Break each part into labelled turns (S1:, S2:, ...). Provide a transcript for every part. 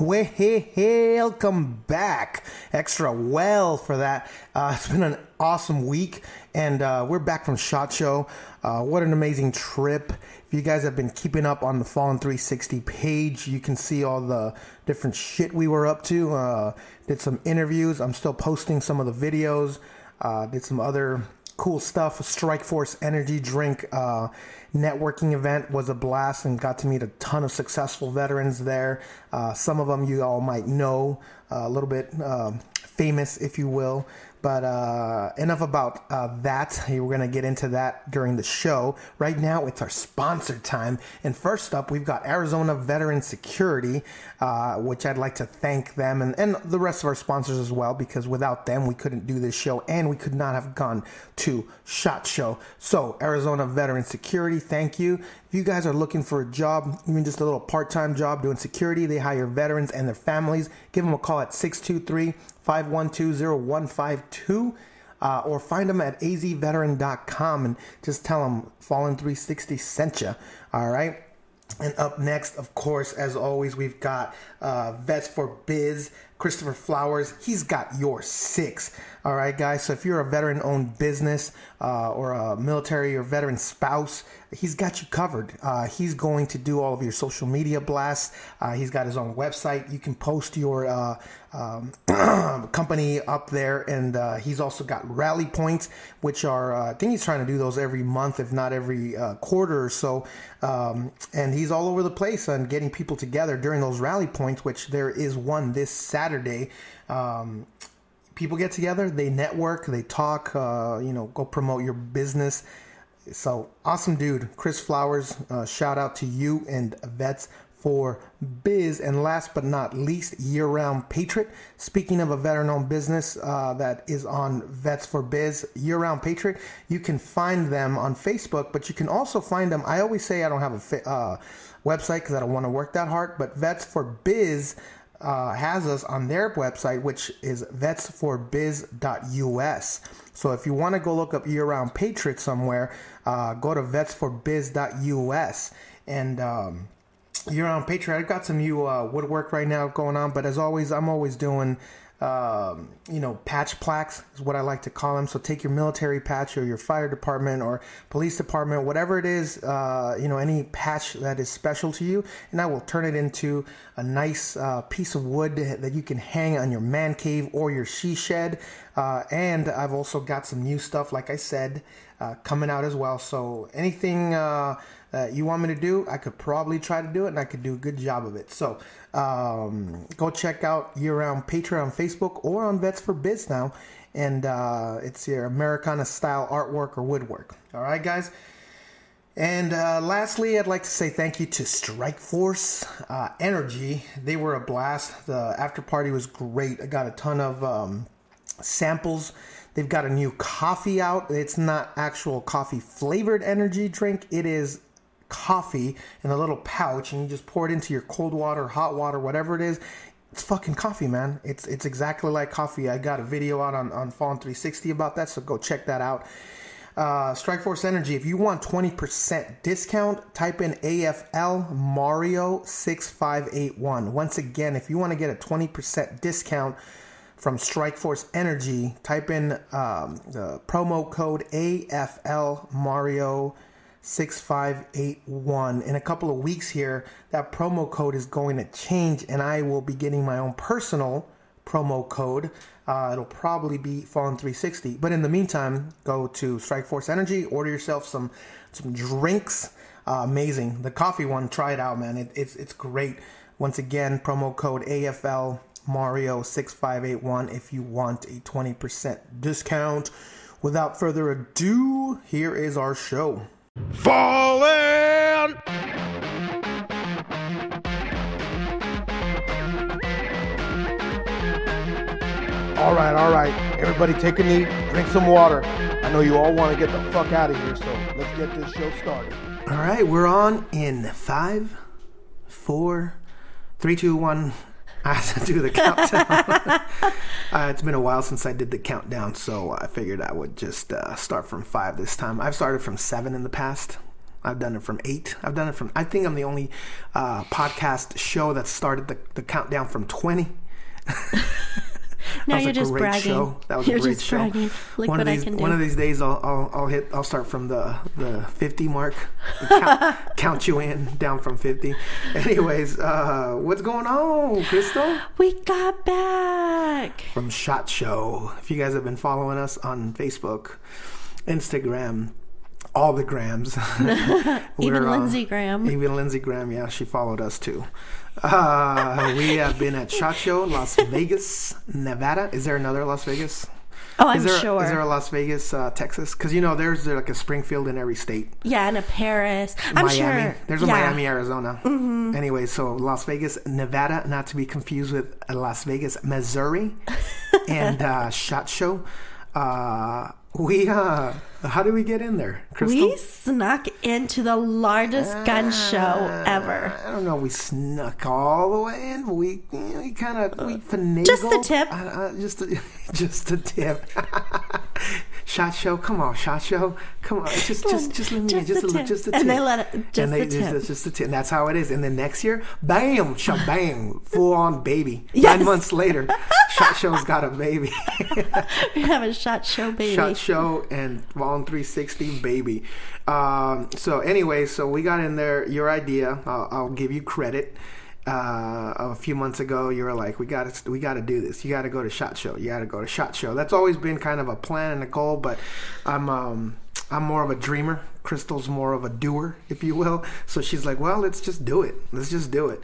S1: Welcome back. Extra well for that. Uh, it's been an awesome week, and uh, we're back from SHOT Show. Uh, what an amazing trip. If you guys have been keeping up on the Fallen 360 page, you can see all the different shit we were up to. Uh, did some interviews. I'm still posting some of the videos. Uh, did some other cool stuff. Strike Force Energy Drink uh, networking event was a blast and got to meet a ton of successful veterans there. Uh, some of them you all might know, uh, a little bit um, famous, if you will. But uh, enough about uh, that. We're going to get into that during the show. Right now, it's our sponsor time. And first up, we've got Arizona Veteran Security, uh, which I'd like to thank them and, and the rest of our sponsors as well, because without them, we couldn't do this show and we could not have gone to SHOT Show. So, Arizona Veteran Security, thank you. If you guys are looking for a job, even just a little part time job doing security, they hire veterans and their families. Give them a call at 623 512 0152. Uh, or find them at azveteran.com and just tell them Fallen 360 sent you. All right. And up next, of course, as always, we've got uh, Vets for Biz, Christopher Flowers. He's got your six. All right, guys. So if you're a veteran owned business uh, or a military or veteran spouse, he's got you covered. Uh, he's going to do all of your social media blasts. Uh, he's got his own website. You can post your uh, um, company up there, and uh, he's also got rally points, which are uh, I think he's trying to do those every month, if not every uh, quarter or so. Um, and he's all over the place on getting people together during those rally points, which there is one this Saturday. Um, people get together, they network, they talk, you know, go promote your business so awesome dude, Chris Flowers. Uh, shout out to you and Vets for Biz. And last but not least, Year Round Patriot. Speaking of a veteran owned business uh, that is on Vets for Biz, Year Round Patriot, you can find them on Facebook, but you can also find them. I always say I don't have a fi- uh, website because I don't want to work that hard, but Vets for Biz. Uh, has us on their website, which is vetsforbiz.us. So if you want to go look up year round Patriot somewhere, uh, go to vetsforbiz.us and um, year round Patriot. I've got some new uh, woodwork right now going on, but as always, I'm always doing um, you know, patch plaques is what I like to call them. So take your military patch or your fire department or police department, whatever it is, uh, you know, any patch that is special to you, and I will turn it into a nice uh, piece of wood that you can hang on your man cave or your she shed. Uh, and I've also got some new stuff, like I said, uh, coming out as well. So anything uh, you want me to do, I could probably try to do it, and I could do a good job of it. So um, go check out Year Round Patriot, Facebook or on Vets for Biz now, and uh, it's your Americana style artwork or woodwork. All right, guys. And uh, lastly, I'd like to say thank you to Strike Force uh, Energy. They were a blast. The after party was great. I got a ton of um, samples. They've got a new coffee out. It's not actual coffee flavored energy drink. It is coffee in a little pouch, and you just pour it into your cold water, hot water, whatever it is. It's fucking coffee, man. It's it's exactly like coffee. I got a video out on on Fallen 360 about that, so go check that out. Uh, Strike Force Energy. If you want 20% discount, type in AFL Mario 6581. Once again, if you want to get a 20% discount from Strike Force Energy, type in um, the promo code AFL Mario 6581. In a couple of weeks here, that promo code is going to change, and I will be getting my own personal promo code. Uh, it'll probably be Fallen 360. But in the meantime, go to Strike Force Energy, order yourself some some drinks. Uh, amazing. The coffee one, try it out, man. It, it's it's great. Once again, promo code AFL Mario 6581 if you want a 20% discount. Without further ado, here is our show.
S2: Fallen!
S1: All right, all right. Everybody take a knee, drink some water. I know you all want to get the fuck out of here, so let's get this show started. All right, we're on in five, four, three, two, one. I have to do the countdown. uh, it's been a while since I did the countdown, so I figured I would just uh, start from five this time. I've started from seven in the past. I've done it from eight. I've done it from. I think I'm the only uh, podcast show that started the, the countdown from twenty.
S2: Now you're just bragging.
S1: show. That was
S2: you're
S1: a great
S2: just
S1: show.
S2: bragging. Look
S1: one
S2: what
S1: of these
S2: I can do.
S1: one of these days, I'll, I'll I'll hit. I'll start from the the fifty mark. Count, count you in down from fifty. Anyways, uh, what's going on, Crystal?
S2: we got back.
S1: From Shot Show. If you guys have been following us on Facebook, Instagram, all the grams,
S2: Even
S1: uh,
S2: Lindsey Graham.
S1: even Lindsey Graham, yeah, she followed us too. Uh, we have been at Shot Show, Las Vegas, Nevada. Is there another Las Vegas?
S2: oh, I'm
S1: is there,
S2: sure.
S1: Is there a Las Vegas, uh, Texas? Because you know, there's like a Springfield in every state.
S2: yeah, and a Paris. I'm
S1: Miami.
S2: sure.
S1: There's a
S2: yeah. Mm-hmm.
S1: Miami, Arizona. Anyway, so Las Vegas, Nevada, not to be confused with Las Vegas, Missouri, and uh, Shot Show. Uh, we uh, how did we get in there, Crystal?
S2: We snuck into the largest gun show ever.
S1: I don't know. We snuck all the way in. We we kind of we finagled.
S2: Just the tip.
S1: Uh, uh, just a, just a tip. shot show. Come on, shot show. Come on. Just just just let me
S2: Just
S1: just
S2: the
S1: a little
S2: tip.
S1: just a tip.
S2: And they let it- just
S1: and they,
S2: the tip.
S1: Just, just the tip. And that's how it is. And then next year, bam, shabang, full on baby.
S2: Yes.
S1: Nine months later, shot show's got a baby.
S2: We have a shot show, baby.
S1: Shot Show and Fallen 360 Baby. Um, so anyway, so we got in there. Your idea, I'll, I'll give you credit. Uh, a few months ago, you were like, "We got to, we got to do this. You got to go to Shot Show. You got to go to Shot Show." That's always been kind of a plan and a goal, but I'm, um, I'm more of a dreamer. Crystal's more of a doer, if you will. So she's like, "Well, let's just do it. Let's just do it."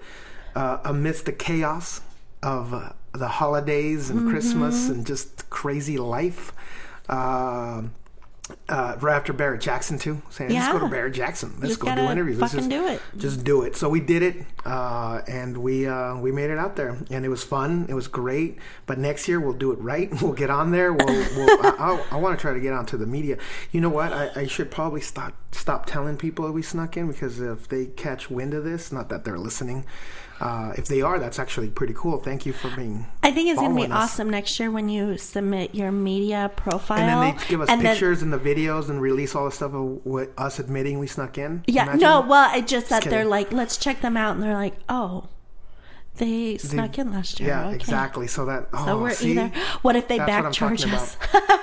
S1: Uh, amidst the chaos of uh, the holidays and Christmas and just crazy life. Uh, right after Barrett Jackson too, saying let's go to
S2: Yeah.
S1: Barrett Jackson. Let's
S2: Just
S1: go do interviews. Let's just
S2: do it.
S1: Just do it. So we did it, uh, and we uh, we made it out there, and it was fun. It was great. But next year we'll do it right. We'll get on there. We'll, we'll I, I, I want to try to get onto the media. You know what? I, I should probably stop stop telling people that we snuck in because if they catch wind of this, not that they're listening. Uh, if they are, that's actually pretty cool. Thank you for being.
S2: I think it's going to be
S1: us.
S2: awesome next year when you submit your media profile.
S1: And then they give us
S2: and then-
S1: pictures and the videos and release all the stuff of what us admitting we snuck in.
S2: yeah,
S1: Imagine.
S2: no, well, it just that they're like, let's check them out, and they're like, oh, they snuck in last year.
S1: Yeah,
S2: okay.
S1: exactly. So that oh,
S2: So we're
S1: see?
S2: either. What if they
S1: That's what I'm
S2: back charge us?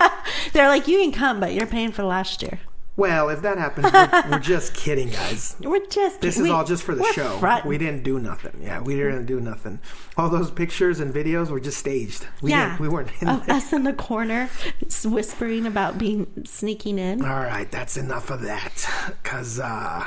S2: they're like, you can come, but you're paying for last year.
S1: Well, if that happens, we're, we're just kidding, guys.
S2: We're just.
S1: This is
S2: we-
S1: all just for the show.
S2: front-
S1: We didn't do nothing. Yeah, we didn't do nothing. All those pictures and videos were just staged. We
S2: yeah,
S1: didn't, we weren't in
S2: of us in the corner, whispering about being sneaking in.
S1: All right, that's enough of that, because uh,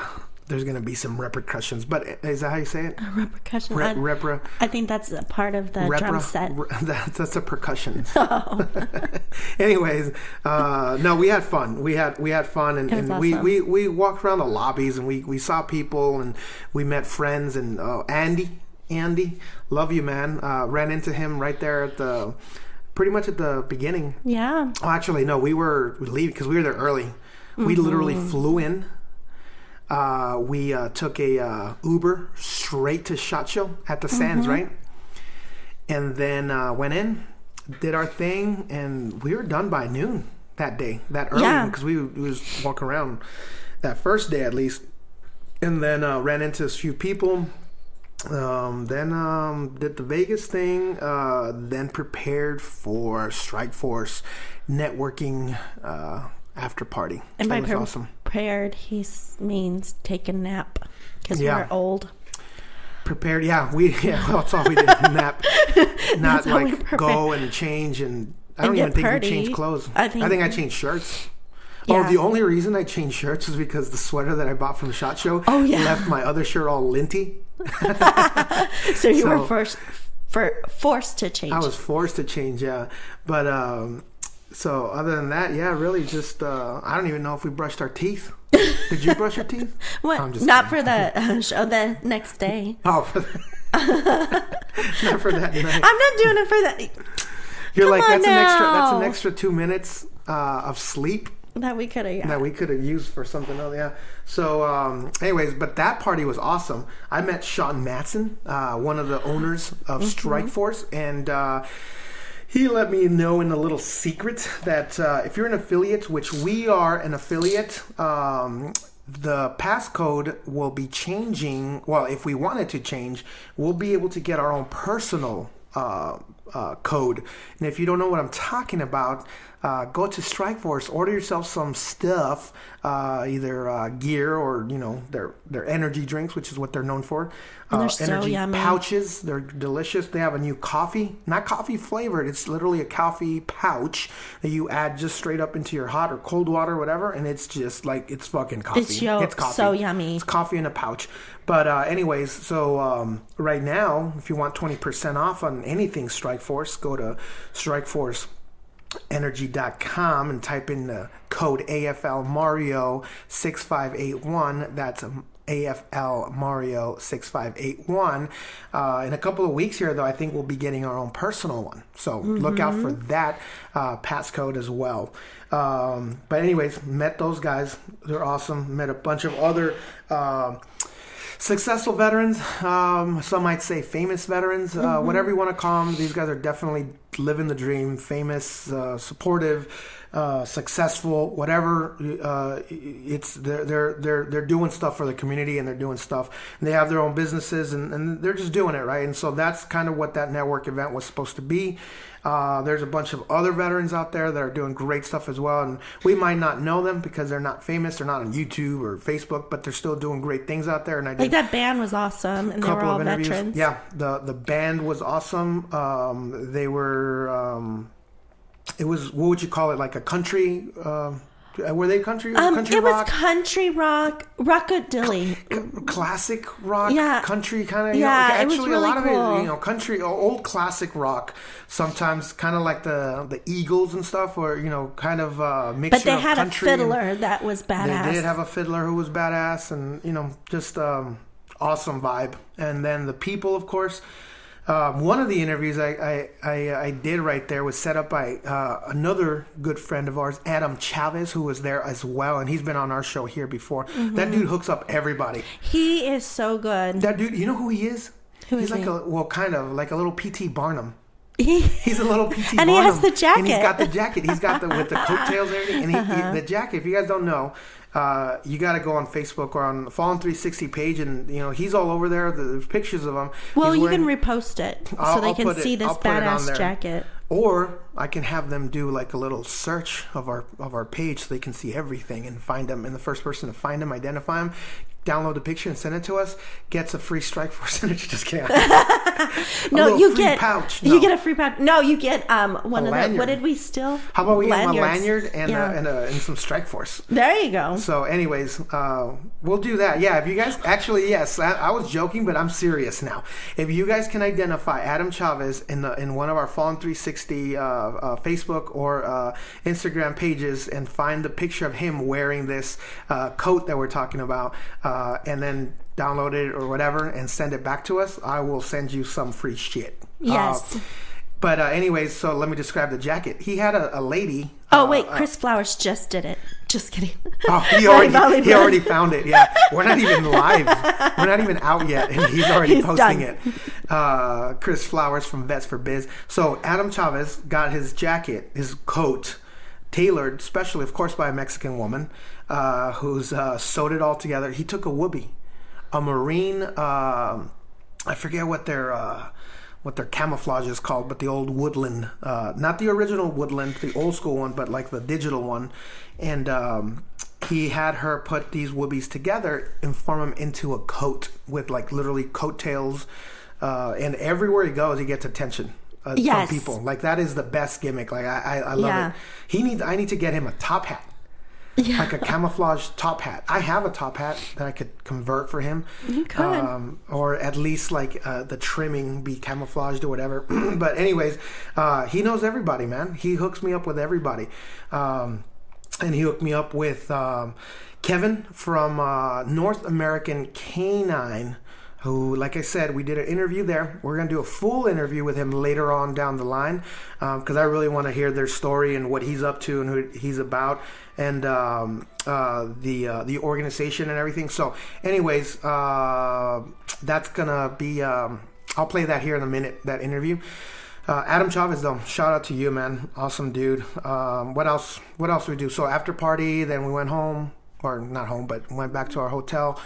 S1: there's going to be some repercussions. But is that how you say it?
S2: A Repercussion.
S1: Re-
S2: I,
S1: repra,
S2: I think that's a part of the drum set.
S1: re- that's, that's a percussion. Anyways, uh, no, we had fun. We had we had fun, and, and we,
S2: awesome.
S1: we we walked around the lobbies, and we we saw people, and we met friends, and uh, Andy, Andy, love you, man. Uh, ran into him right there at the, pretty much at the beginning.
S2: Yeah.
S1: Oh, actually, no, we were leaving because we were there early. We literally
S2: Mm-hmm.
S1: flew in. Uh, we uh, took a uh, Uber straight to Shot Show at the Sands,
S2: Mm-hmm.
S1: right? And then uh, went in, did our thing, and we were done by noon that day, that early,
S2: Yeah.
S1: because we, we was walking around that first day at least, and then uh, ran into a few people. Um, then um, did the Vegas thing. Uh, then prepared for Strike Force networking uh, after party.
S2: And
S1: that
S2: by
S1: was
S2: pre-
S1: awesome.
S2: prepared, he means take a nap because
S1: Yeah.
S2: we're old.
S1: Prepared, yeah. We yeah, well, that's all we did. Nap, not
S2: That's all we
S1: like go and change. And I don't even think
S2: pretty.
S1: we changed clothes.
S2: I
S1: I
S2: think-
S1: think I, changed shirts.
S2: Yeah.
S1: Oh, the only reason I changed shirts is because the sweater that I bought from the Shot Show
S2: Oh, yeah.
S1: left my other shirt all linty.
S2: So you
S1: So-
S2: were forced for forced to change.
S1: I was forced to change, yeah. But um, so other than that, yeah, really just uh, I don't even know if we brushed our teeth. Did you brush your teeth?
S2: what? Not for the uh, show the next day.
S1: Oh, for not for that night.
S2: I'm not doing it for that.
S1: You're
S2: come
S1: like that's an extra. That's an extra two minutes uh, of sleep
S2: That we could have. Yeah.
S1: that we could have used for something else. Yeah. So, um, anyways, but that party was awesome. I met Sean Matson, uh, one of the owners of Strike Force, and uh, he let me know in a little secret that uh, if you're an affiliate, which we are an affiliate, um, the passcode will be changing. Well, if we wanted to change, we'll be able to get our own personal uh, uh, code. And if you don't know what I'm talking about, uh, go to Strikeforce, order yourself some stuff, uh, either uh, gear or you know their their energy drinks, which is what they're known for.
S2: And they're
S1: Uh,
S2: so
S1: energy
S2: yummy.
S1: pouches, they're delicious. They have a new coffee, not coffee flavored. It's literally a coffee pouch that you add just straight up into your hot or cold water, whatever, and it's just like it's fucking coffee.
S2: It's yo-
S1: coffee.
S2: so yummy.
S1: It's coffee in a pouch. But uh, anyways, so um, right now, if you want twenty percent off on anything Strikeforce, go to Strikeforce energy.com and type in the code AFL Mario 6581. That's AFL Mario 6581. Uh, in a couple of weeks here, though, I think we'll be getting our own personal one. So look out for that uh, passcode as well. Um, but, anyways, met those guys. They're awesome. Met a bunch of other. Uh, successful veterans. Um, some might say famous veterans. Uh, Whatever you want to call them, these guys are definitely living the dream. Famous, uh, supportive, uh, successful, whatever. Uh, it's they're they're they're they're doing stuff for the community and they're doing stuff. And they have their own businesses and, and they're just doing it right. And so that's kind of what that network event was supposed to be. Uh, there's a bunch of other veterans out there that are doing great stuff as well, and we might not know them because they're not famous, they're not on YouTube or Facebook, but they're still doing great things out there. And I did
S2: Like that band was awesome, and they were all veterans.
S1: yeah, the the band was awesome. Um, they were. Um, it was what would you call it? Like a country. Um, were they country?
S2: Um,
S1: country
S2: it was
S1: rock,
S2: country rock, rockabilly.
S1: classic rock,
S2: Yeah.
S1: country kind of.
S2: Yeah,
S1: know,
S2: it was
S1: actually
S2: really
S1: a lot of it, you know, country, old classic rock. Sometimes kind of like the the Eagles and stuff, or you know, kind of uh, mixture
S2: But they
S1: of
S2: had a
S1: country
S2: fiddler that was badass.
S1: they did have a fiddler who was badass, and you know, just um, awesome vibe. And then the people, of course. Um, one of the interviews I, I, I, I did right there was set up by uh, another good friend of ours, Adam Chavez, who was there as well, and he's been on our show here before.
S2: Mm-hmm.
S1: That dude hooks up everybody.
S2: he is so good.
S1: That dude, you know who he is?
S2: Who
S1: he's
S2: is
S1: like
S2: he?
S1: a well, kind of like a little PT Barnum.
S2: He,
S1: He's a little PT
S2: And he has the jacket.
S1: And he's got the jacket. He's got the with the coattails and everything. And he,
S2: Uh-huh.
S1: he, the jacket. If you guys don't know, uh, you got to go on Facebook or on the Fallen 360 page, and you know he's all over there. There's pictures of him.
S2: well,
S1: He's
S2: you
S1: wearing-
S2: can repost it
S1: I'll-
S2: so they
S1: I'll
S2: can
S1: it-
S2: see this
S1: I'll it on
S2: badass jacket.
S1: Or I can have them do like a little search of our of our page so they can see everything and find them. And the first person to find them, identify them, download the picture and send it to us, gets a free Strike Force energy. Just kidding.
S2: No, you
S1: free
S2: get
S1: pouch.
S2: You get a free pouch. No, you get um one
S1: A
S2: of the. What did we steal?
S1: How about we get a lanyard and,
S2: Yeah.
S1: uh, and, uh, and some Strike Force?
S2: there you go.
S1: So, anyways, uh, we'll do that. Yeah, if you guys actually, yes, I, I was joking, but I'm serious now. If you guys can identify Adam Chavez in the in one of our Fallen 360 uh, uh, Facebook or uh, Instagram pages and find the picture of him wearing this uh, coat that we're talking about, uh, and then download it or whatever and send it back to us, I will send you some free shit.
S2: Yes.
S1: Uh, but uh, anyways, so let me describe the jacket. He had a, a lady.
S2: Oh
S1: uh,
S2: wait,
S1: uh,
S2: Chris Flowers just did it. Just kidding.
S1: Oh, he already he already found it. Yeah, we're not even live. We're not even out yet, and he's already
S2: He's
S1: posting
S2: done.
S1: it. Uh, Chris Flowers from Vets for Biz. So Adam Chavez got his jacket, his coat, tailored specially, of course, by a Mexican woman uh, who's uh, sewed it all together. He took a woobie, a marine. um I forget what their. Uh, what their camouflage is called, but the old woodland, uh, not the original woodland, the old school one, but like the digital one. And um, he had her put these woobies together and form them into a coat with like literally coattails. Uh, and everywhere he goes, he gets attention. Uh,
S2: Yes.
S1: from people like that is the best gimmick. Like I, I, I love
S2: Yeah.
S1: it. He needs. I need to get him a top hat
S2: Yeah.
S1: like a camouflage top hat. I have a top hat that I could convert for him.
S2: You could.
S1: Um, or at least like uh, the trimming be camouflaged or whatever. but anyways, uh, he knows everybody, man. He hooks me up with everybody. Um, and he hooked me up with um, Kevin from uh, North American Canine. Who, like I said, we did an interview there. We're going to do a full interview with him later on down the line because I really want to hear their story and what he's up to and who he's about and um, uh, the uh, the organization and everything. So, anyways, uh, that's gonna be. Um, I'll play that here in a minute. That interview. Uh, Adam Chavez, though, shout out to you, man. Awesome dude. Um, what else? What else we do? So after party, then we went home. or not home, but went back to our hotel.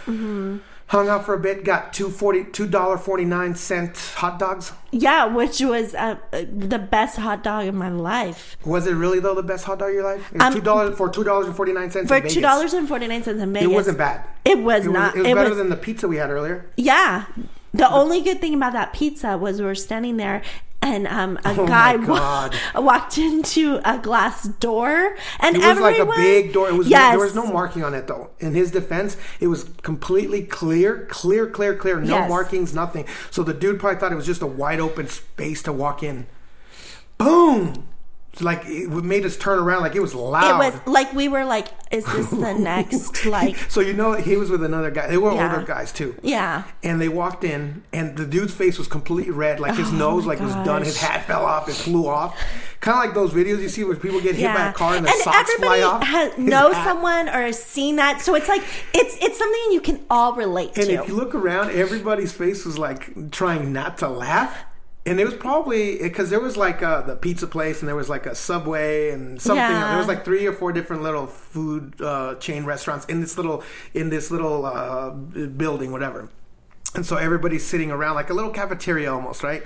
S1: Hung out for a bit. Got two forty two dollar forty nine cent hot dogs.
S2: Yeah, which was uh, the best hot dog in my life.
S1: Was it really though the best hot dog of your life? It was
S2: Um,
S1: two dollars for two dollars and forty nine cents.
S2: For two dollars and forty nine cents in Vegas.
S1: It wasn't bad.
S2: It was
S1: It was,
S2: not.
S1: it was
S2: it
S1: better
S2: was
S1: than the pizza we had earlier.
S2: yeah. The only good thing about that pizza was we were standing there and um, a
S1: Oh
S2: guy wa- walked into a glass door and
S1: It was like a big door. It was
S2: yes.
S1: there was no marking on it though. In his defense, it was completely clear, clear, clear, clear. No
S2: Yes.
S1: markings, nothing. So the dude probably thought it was just a wide open space to walk in. Boom! Like it made us turn around. Like it was loud.
S2: It was like we were like, is this the next like?
S1: so you know he was with another guy. They were
S2: Yeah.
S1: older guys too.
S2: Yeah.
S1: And they walked in, and the dude's face was completely red, like his
S2: Oh
S1: nose, like was done. His hat fell off, it flew off. Kind of like those videos you see where people get hit by a car and the socks
S2: everybody
S1: fly off.
S2: has, knows
S1: hat-
S2: someone or has seen that, so it's like it's it's something you can all relate to.
S1: And if you look around, everybody's face was like trying not to laugh. And it was probably because there was like uh, the pizza place and there was like a Subway and something.
S2: Yeah.
S1: There was like three or four different little food uh, chain restaurants in this little in this little uh, building, whatever. And so everybody's sitting around like a little cafeteria almost, right?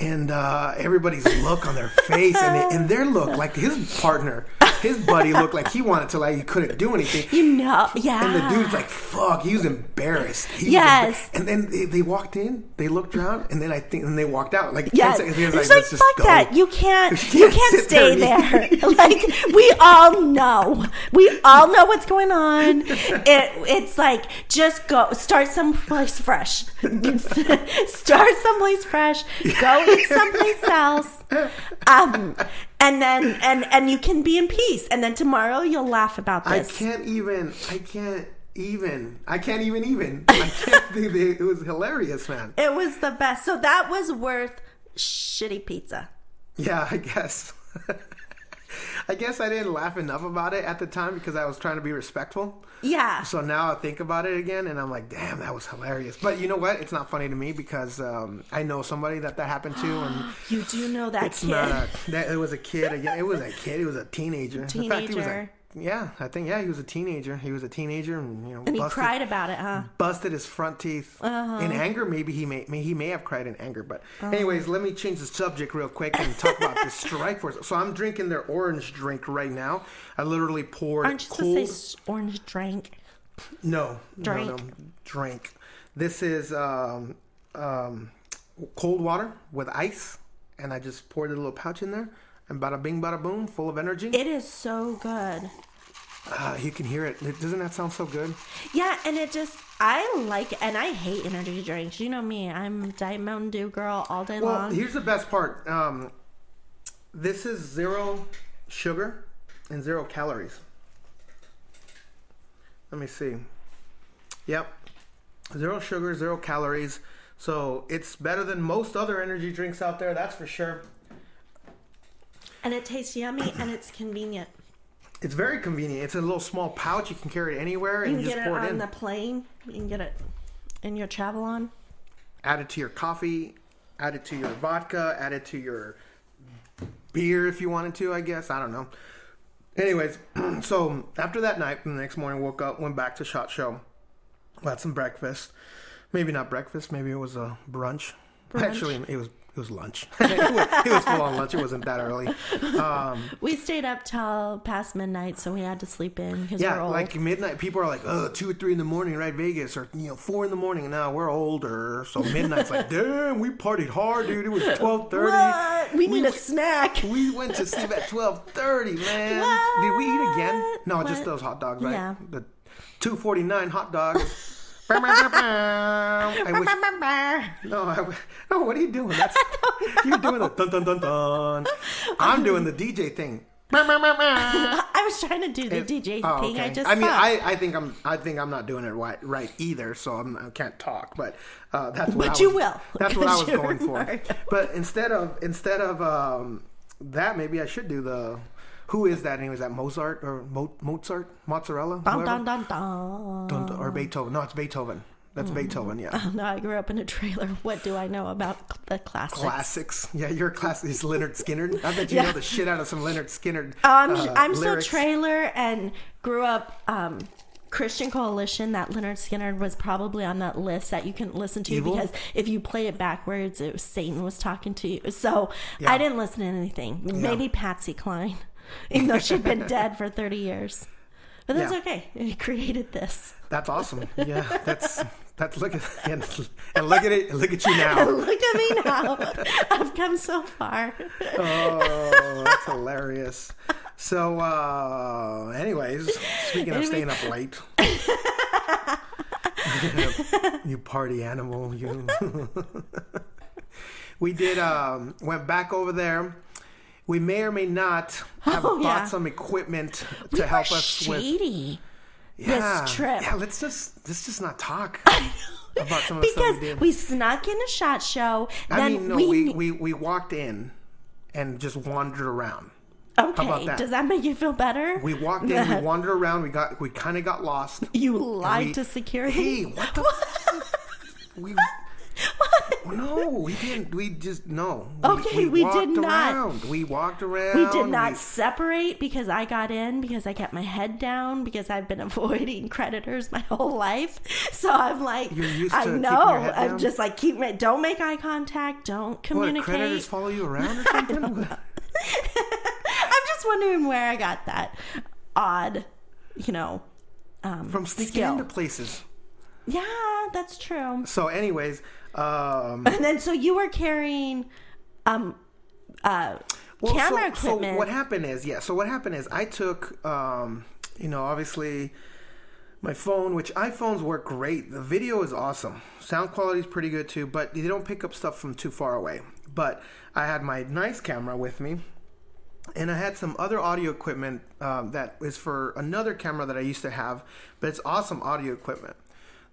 S1: And uh, everybody's look on their face and, and their look, like his partner, his buddy looked like he wanted to, like he couldn't do anything.
S2: you know, yeah.
S1: And the dude's like, "Fuck!" He was embarrassed. He was
S2: Yes.
S1: embar- and then they, they walked in, they looked around, and then I think, and they walked out. Like, 10
S2: Yes.
S1: seconds, he was
S2: It's
S1: like,
S2: like,
S1: "Let's just
S2: fuck
S1: go."
S2: that. You can't.
S1: You
S2: You
S1: can't
S2: can't, stay
S1: there
S2: there. like we all know. We all know what's going on. It, it's like just go start someplace fresh. start someplace fresh. Go someplace else. Um, and then and and you can be in peace. And then tomorrow you'll laugh about this.
S1: I can't even. I can't even. I can't even. Even. I can't. do the- it was hilarious, man.
S2: It was the best. So that was worth shitty pizza.
S1: Yeah, I guess. I guess I didn't laugh enough about it at the time because I was trying to be respectful.
S2: Yeah.
S1: So now I think about it again, and I'm like, damn, that was hilarious. But you know what? It's not funny to me because um, I know somebody that that happened to, and
S2: You do know that
S1: it's
S2: kid.
S1: not a. That, it was a kid. It was a kid. He was a teenager. In fact, he was a,
S2: Teenager.
S1: Yeah, I think yeah, he was a teenager. He was a teenager, and you know,
S2: and he cried about it, huh?
S1: busted his front teeth
S2: Uh-huh.
S1: in anger. Maybe he may, may he may have cried in anger. But
S2: Uh-huh.
S1: anyways, let me change the subject real quick and talk about this strike force. So I'm drinking their orange drink right now. I literally poured
S2: Aren't you
S1: cold.
S2: supposed to say orange drink?
S1: No,
S2: Drink.
S1: no, no, drink. This is um, um, cold water with ice, and I just poured a little pouch in there, and bada bing, bada boom, full of energy.
S2: It is so good.
S1: Ah, you can hear it. Doesn't that sound so good?
S2: Yeah, and it just I like and I hate energy drinks. You know me, I'm Diet Mountain Dew girl all day
S1: Well,
S2: long.
S1: here's the best part. Um, this is zero sugar and zero calories. Let me see. Yep, zero sugar, zero calories. So it's better than most other energy drinks out there. That's for sure.
S2: And it tastes yummy and it's convenient.
S1: It's very convenient. It's a little small pouch. You can carry it anywhere
S2: You
S1: and
S2: can
S1: you just
S2: get it
S1: pour
S2: on
S1: it in.
S2: the plane. You can get it in your travel on.
S1: Add it to your coffee. Add it to your vodka. Add it to your beer if you wanted to. I guess I don't know. Anyways, so after that night, the next morning, woke up, went back to Shot Show, had some breakfast. Maybe not breakfast. Maybe it was a brunch.
S2: Brunch.
S1: Actually, it was it was lunch. it, was, it was full on lunch. It wasn't that early. Um,
S2: We stayed up till past midnight, so we had to sleep in because
S1: Yeah,
S2: we're old.
S1: like midnight. People are like, oh, two or three in the morning, right? Vegas, or you know, four in the morning. Now we're older, so midnight's like, damn, we partied hard, dude. It was twelve thirty.
S2: what? We need a snack.
S1: We went to sleep at twelve thirty, man.
S2: What?
S1: Did we eat again? No, just those hot dogs, right?
S2: Yeah.
S1: The two forty nine hot dogs. I wish. No, I, no. What are you doing? That's you're doing the dun dun dun dun. I'm doing the DJ thing.
S2: I was trying to do the
S1: It-
S2: DJ
S1: oh,
S2: thing. I just
S1: I mean,
S2: suck.
S1: I, I think I'm I think I'm not doing it right, right either, so I'm, I can't talk. But uh, that's what
S2: But
S1: I
S2: you
S1: was,
S2: will,
S1: That's what I was
S2: you're
S1: going for.
S2: Mario.
S1: But instead of instead of um, that, maybe I should do the. Who is that? Anyway, is that Mozart or Mo, Mozart? Mozzarella?
S2: Dun, dun, dun, dun.
S1: Or Beethoven? No, it's Beethoven. That's Beethoven. Yeah.
S2: Oh, no, I grew up in a trailer. What do I know about the classics?
S1: Classics. Yeah, you're a classic. He's Lynyrd Skynyrd. I bet you
S2: Yeah.
S1: know the shit out of some Lynyrd Skynyrd.
S2: Oh, I'm
S1: uh,
S2: I'm so
S1: lyrics.
S2: trailer and grew up um, Christian Coalition. That Lynyrd Skynyrd was probably on that list that you can listen to
S1: Evil?
S2: because if you play it backwards, it was Satan was talking to you. So
S1: Yeah.
S2: I didn't listen to anything. Maybe Patsy Cline, even though she'd been dead for 30 years. But that's
S1: Yeah.
S2: okay. He created this.
S1: That's awesome. Yeah, that's that's look at and, and look at it. Look at you now.
S2: Look at me now. I've come so far.
S1: Oh, that's hilarious. So, uh, anyways, speaking of staying up late, you party animal, you. we did. Um, went back over there. We may or may not oh, have
S2: Oh,
S1: bought
S2: yeah.
S1: some equipment
S2: We
S1: to help
S2: were
S1: us with.
S2: shady.
S1: Yeah,
S2: trip.
S1: Yeah, let's just let's just not talk about some of the
S2: because
S1: we
S2: we snuck in a shot show.
S1: I
S2: then
S1: mean, no,
S2: we,
S1: we, we, we walked in and just wandered around.
S2: okay.
S1: about that?
S2: Does that make you feel better?
S1: We walked in, we wandered around, we got we kind of got lost.
S2: you lied
S1: we-
S2: to security.
S1: Hey, what the? we no, we didn't. We just no.
S2: Okay, we did not.
S1: Around. We walked around.
S2: We did not
S1: we-
S2: separate because I got in because I kept my head down because I've been avoiding creditors my whole life. So I'm like,
S1: You're used
S2: I know. I'm just like keep my don't make eye contact, don't
S1: what,
S2: communicate.
S1: creditors follow you around or something?
S2: I'm just wondering where I got that odd, you know, um,
S1: From sneaking
S2: skill.
S1: into places.
S2: Yeah, that's true.
S1: So, anyways, um,
S2: And then so you were carrying um uh
S1: Well,
S2: camera
S1: so,
S2: equipment.
S1: So what happened is, yeah. So what happened is, I took, um, you know, obviously my phone, which iPhones work great. The video is awesome. Sound quality is pretty good too, but they don't pick up stuff from too far away. But I had my nice camera with me, and I had some other audio equipment um, that is for another camera that I used to have, but it's awesome audio equipment.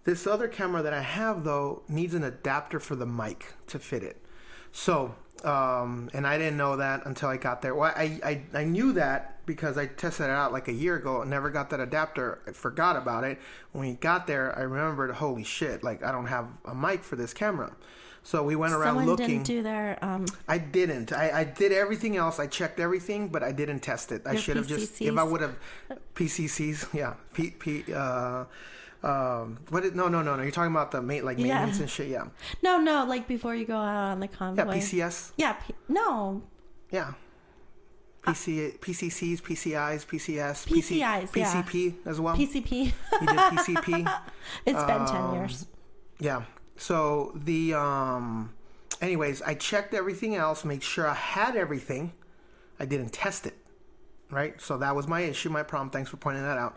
S1: This other camera that I have though needs an adapter for the mic to fit it. So, um, and I didn't know that until I got there. Well, I, I, I knew that because I tested it out like a year ago and never got that adapter. I forgot about it. When we got there, I remembered, holy shit, like I don't have a mic for this camera. So we went around
S2: Someone
S1: looking.
S2: didn't do their um
S1: I didn't. I, I did everything else. I checked everything, but I didn't test it. I should have just if I would have PCCs. Yeah, P P. Uh, um, what? Is, no, no, no, no. You're talking about the mate like
S2: Yeah.
S1: maintenance and shit. Yeah,
S2: no no like before you go out on the convoy yeah.
S1: PCS.
S2: Yeah, P- no.
S1: Yeah. PC, PCCs, PCIs, PCS,
S2: PCIs,
S1: PC,
S2: yeah.
S1: PCP as well.
S2: PCP.
S1: He did PCP.
S2: it's been
S1: Um,
S2: 10 years.
S1: Yeah. So the um anyways, I checked everything else, made sure I had everything. I didn't test it. Right? So that was my issue, my problem. Thanks for pointing that out.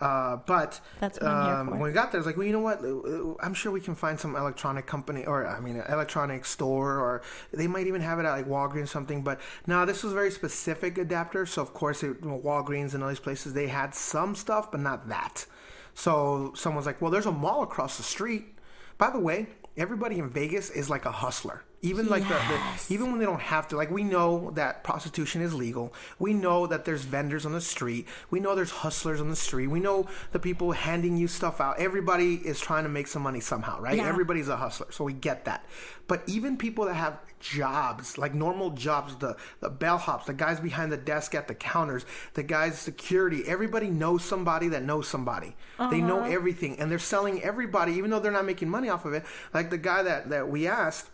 S1: Uh, but um, when we got there, I was like, well, you know what? Uh, I'm sure we can find some electronic company, or I mean, an electronic store, or they might even have it at like Walgreens or something. But no, this was a very specific adapter. So of course, it, Walgreens and all these places they had some stuff, but not that. So someone's like, well, there's a mall across the street. By the way, everybody in Vegas is like a hustler. Even like the,
S2: Yes.
S1: the even when they don't have to. Like we know that prostitution is legal. We know that there's vendors on the street. We know there's hustlers on the street. We know the people handing you stuff out. Everybody is trying to make some money somehow, right?
S2: Yeah.
S1: Everybody's a hustler, so we get that. But even people that have jobs, like normal jobs, the the bellhops, the guys behind the desk at the counters, the guys security, everybody knows somebody that knows somebody. They know uh-huh. everything, and they're selling everybody, even though they're not making money off of it. Like the guy that that we asked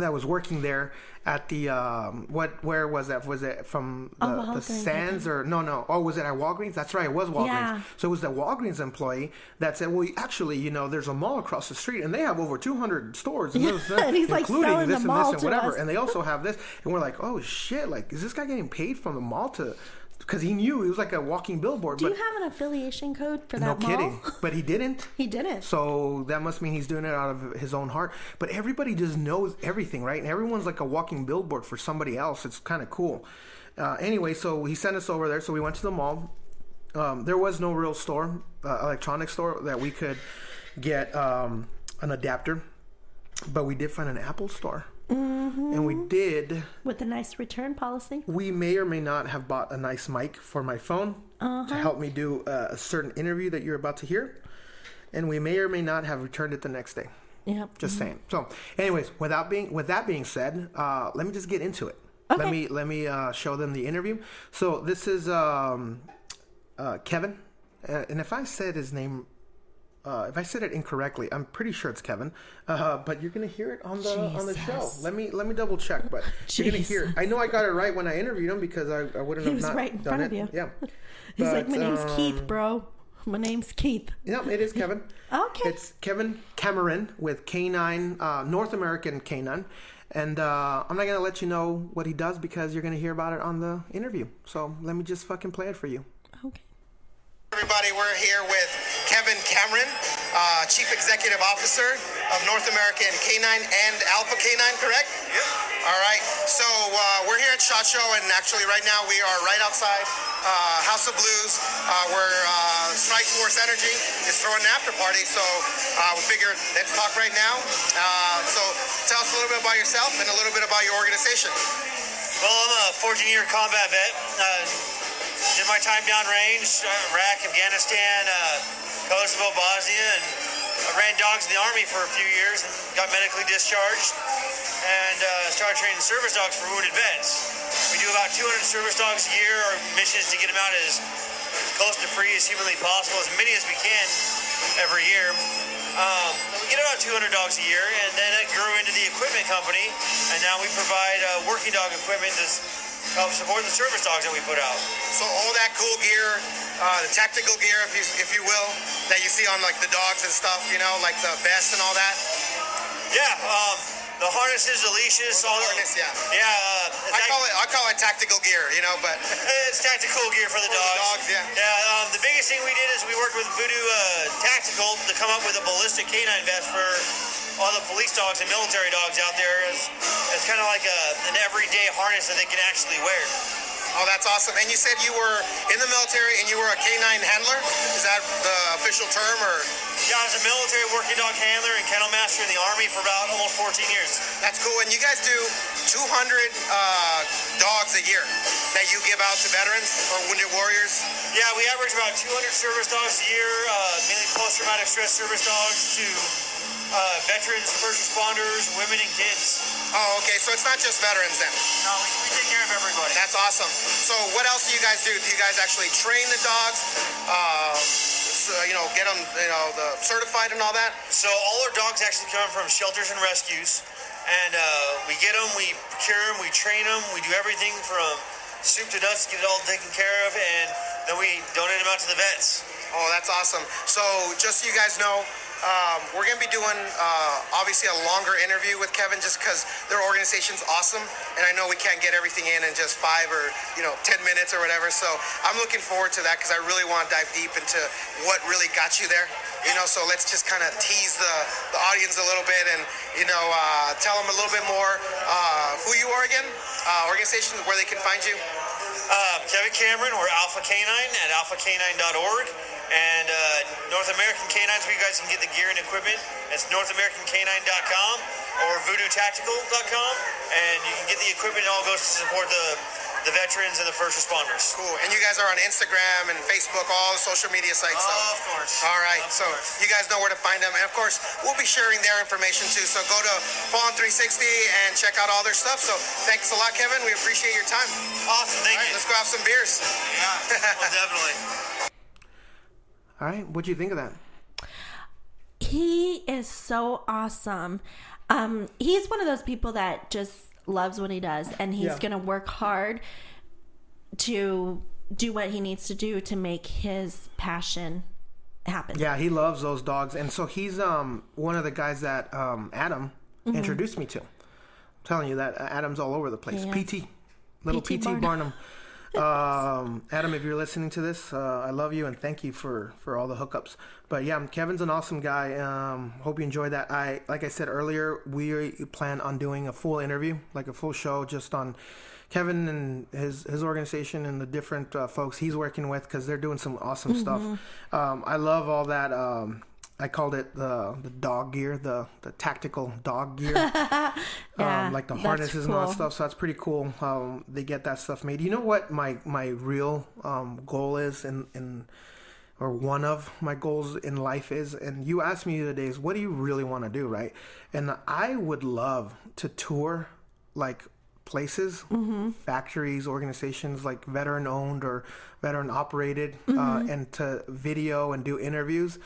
S1: that was working there at the um what where was that? Was it from the,
S2: Oh,
S1: the sands or no no. Oh was it at walgreens? That's right it was walgreens.
S2: Yeah.
S1: so it was the walgreens employee that said well actually you know there's a mall across the street and they have over 200 stores and, this,
S2: and he's, like,
S1: including
S2: selling the
S1: this and this and whatever.
S2: us.
S1: and they also have this. And we're like oh shit like is this guy getting paid from the mall to because he knew he was like a walking billboard
S2: Do
S1: but
S2: you have an affiliation code for
S1: no
S2: that mall?
S1: No kidding but he didn't
S2: He didn't.
S1: so that must mean he's doing it out of his own heart. But everybody just knows everything, right? And everyone's like a walking billboard for somebody else. It's kind of cool. Uh, anyway, so he sent us over there. So we went to the mall. Um, there was no real store, uh, electronic store that we could get um, an adapter, but we did find an Apple store,
S2: Mm-hmm.
S1: and we did.
S2: With a nice return policy.
S1: We may or may not have bought a nice mic for my phone
S2: Uh-huh.
S1: to help me do uh, a certain interview that you're about to hear. and we may or may not have returned it the next day.
S2: Yep.
S1: Just saying. So, anyways, without being with that being said, uh, let me just get into it. Let me let me uh, show them the interview. So this is um, uh, Kevin, uh, and if I said his name. Uh, if I said it incorrectly, I'm pretty sure it's Kevin. Uh, but you're gonna hear it on the on the show. Let me let me double check. But you're gonna hear. It. I know I got it right when I interviewed him because I, I wouldn't
S2: He
S1: have
S2: was
S1: not
S2: right in
S1: done
S2: front
S1: it.
S2: of you.
S1: Yeah.
S2: He's like, my name's
S1: um,
S2: Keith, bro. My name's Keith.
S1: Yeah, it is Kevin.
S2: Okay.
S1: It's Kevin Cameron with K9, uh, North American K9. And uh, I'm not going to let you know what he does because you're going to hear about it on the interview. So let me just fucking play it for you.
S3: Everybody, we're here with Kevin Cameron, uh, Chief Executive Officer of North American K9 and Alpha K9, correct? Yep. All right. So uh, we're here at SHOT Show, and actually, right now we are right outside uh, House of Blues, uh, where uh, Strike Force Energy is throwing an after party. So uh, we figured let's talk right now. Uh, so tell us a little bit about yourself and a little bit about your organization.
S4: Well, I'm a 14 year combat vet. Did my time downrange, uh, Iraq, Afghanistan, uh, Kosovo, Bosnia, and I ran dogs in the Army for a few years and got medically discharged and uh, started training service dogs for wounded vets. We do about 200 service dogs a year. Our mission is to get them out as close to free as humanly possible, as many as we can every year. Um, we get about 200 dogs a year, and then it grew into the equipment company, and now we provide uh, working dog equipment to help support the service dogs that we put out.
S3: So all that cool gear, uh, the tactical gear, if you if you will, that you see on like the dogs and stuff, you know, like the vests and all that.
S4: Yeah, um, the harnesses, the leashes, all the
S3: yeah.
S4: Yeah, uh,
S3: I call it I call it tactical gear, you know, but
S4: It's tactical gear for the
S3: For the
S4: dogs.
S3: dogs, yeah.
S4: Yeah. Um, the biggest thing we did is we worked with Voodoo uh, Tactical to come up with a ballistic canine vest for all the police dogs and military dogs out there. It's, it's kind of like a, an everyday harness that they can actually wear.
S3: oh, that's awesome. And you said you were in the military and you were a canine handler. Is that the official term, or
S4: Yeah, I was a military working dog handler and kennel master in the Army for about almost 14 years.
S3: that's cool? And you guys do 200 uh, dogs a year that you give out to veterans or wounded warriors.
S4: Yeah, we average about 200 service dogs a year, uh, mainly post-traumatic stress service dogs to uh, veterans, first responders, women, and kids.
S3: Oh, okay. So it's not just veterans then.
S4: No, we, we take care of everybody.
S3: That's awesome. So what else do you guys do? Do you guys actually train the dogs? Uh, so, you know, get them, you know, the certified and all that.
S4: So all our dogs actually come from shelters and rescues, and uh, we get them, we procure them, we train them, we do everything from soup to nuts to get it all taken care of, and then we donate them out to the vets.
S3: Oh, that's awesome. So, just so you guys know, um, we're going to be doing uh, obviously a longer interview with Kevin just because their organization's awesome. And I know we can't get everything in in just five or, you know, 10 minutes or whatever. So, I'm looking forward to that because I really want to dive deep into what really got you there. You know, so let's just kind of tease the, the audience a little bit and, you know, uh, tell them a little bit more uh, who you are again, uh, organization, where they can find you.
S4: Uh, Kevin Cameron, we're Alpha Canine at alphacanine.org. And uh, North American Canines, where you guys can get the gear and equipment. It's NorthAmericanCanine.com or VoodooTactical.com. And you can get the equipment. It all goes to support the, the veterans and the first responders.
S3: Cool. And you guys are on Instagram and Facebook, all the social media sites. so-
S4: Of course.
S3: All right,
S4: Of
S3: so
S4: course.
S3: you guys know where to find them, and of course, we'll be sharing their information too. So go to Fallen 360 and check out all their stuff. So thanks a lot, Kevin. We appreciate your time.
S4: Awesome. Thank
S3: All right,
S4: you.
S3: let's go have some beers.
S4: Yeah, well, definitely.
S1: All right. What'd you think of that?
S2: He is so awesome. Um, he's one of those people that just loves what he does, and he's
S1: Yeah.
S2: going to work hard to do what he needs to do to make his passion happen.
S1: Yeah, he loves those dogs, and so he's um one of the guys that um Adam
S2: Mm-hmm.
S1: introduced me to. I'm telling you that uh, Adam's all over the place.
S2: Yeah.
S1: PT, little
S2: P.T.
S1: PT,
S2: Barnum.
S1: Barnum. Um, Adam, if you're listening to this, uh, I love you and thank you for for all the hookups. But yeah, Kevin's an awesome guy. Um, hope you enjoyed that. I like I said earlier, we plan on doing a full interview, like a full show, just on. Kevin and his his organization and the different uh, folks he's working with because they're doing some awesome stuff. Um, I love all that. Um, I called it the the dog gear, the the tactical dog gear,
S2: Yeah,
S1: um, like the harnesses and all that stuff. So that's pretty cool. Um, they get that stuff made. You know what my my real um, goal is in in or one of my goals in life is. And you asked me the other days, what do you really want to do, right? And I would love to tour like places, factories, organizations like veteran owned or veteran operated, uh, and to video and do interviews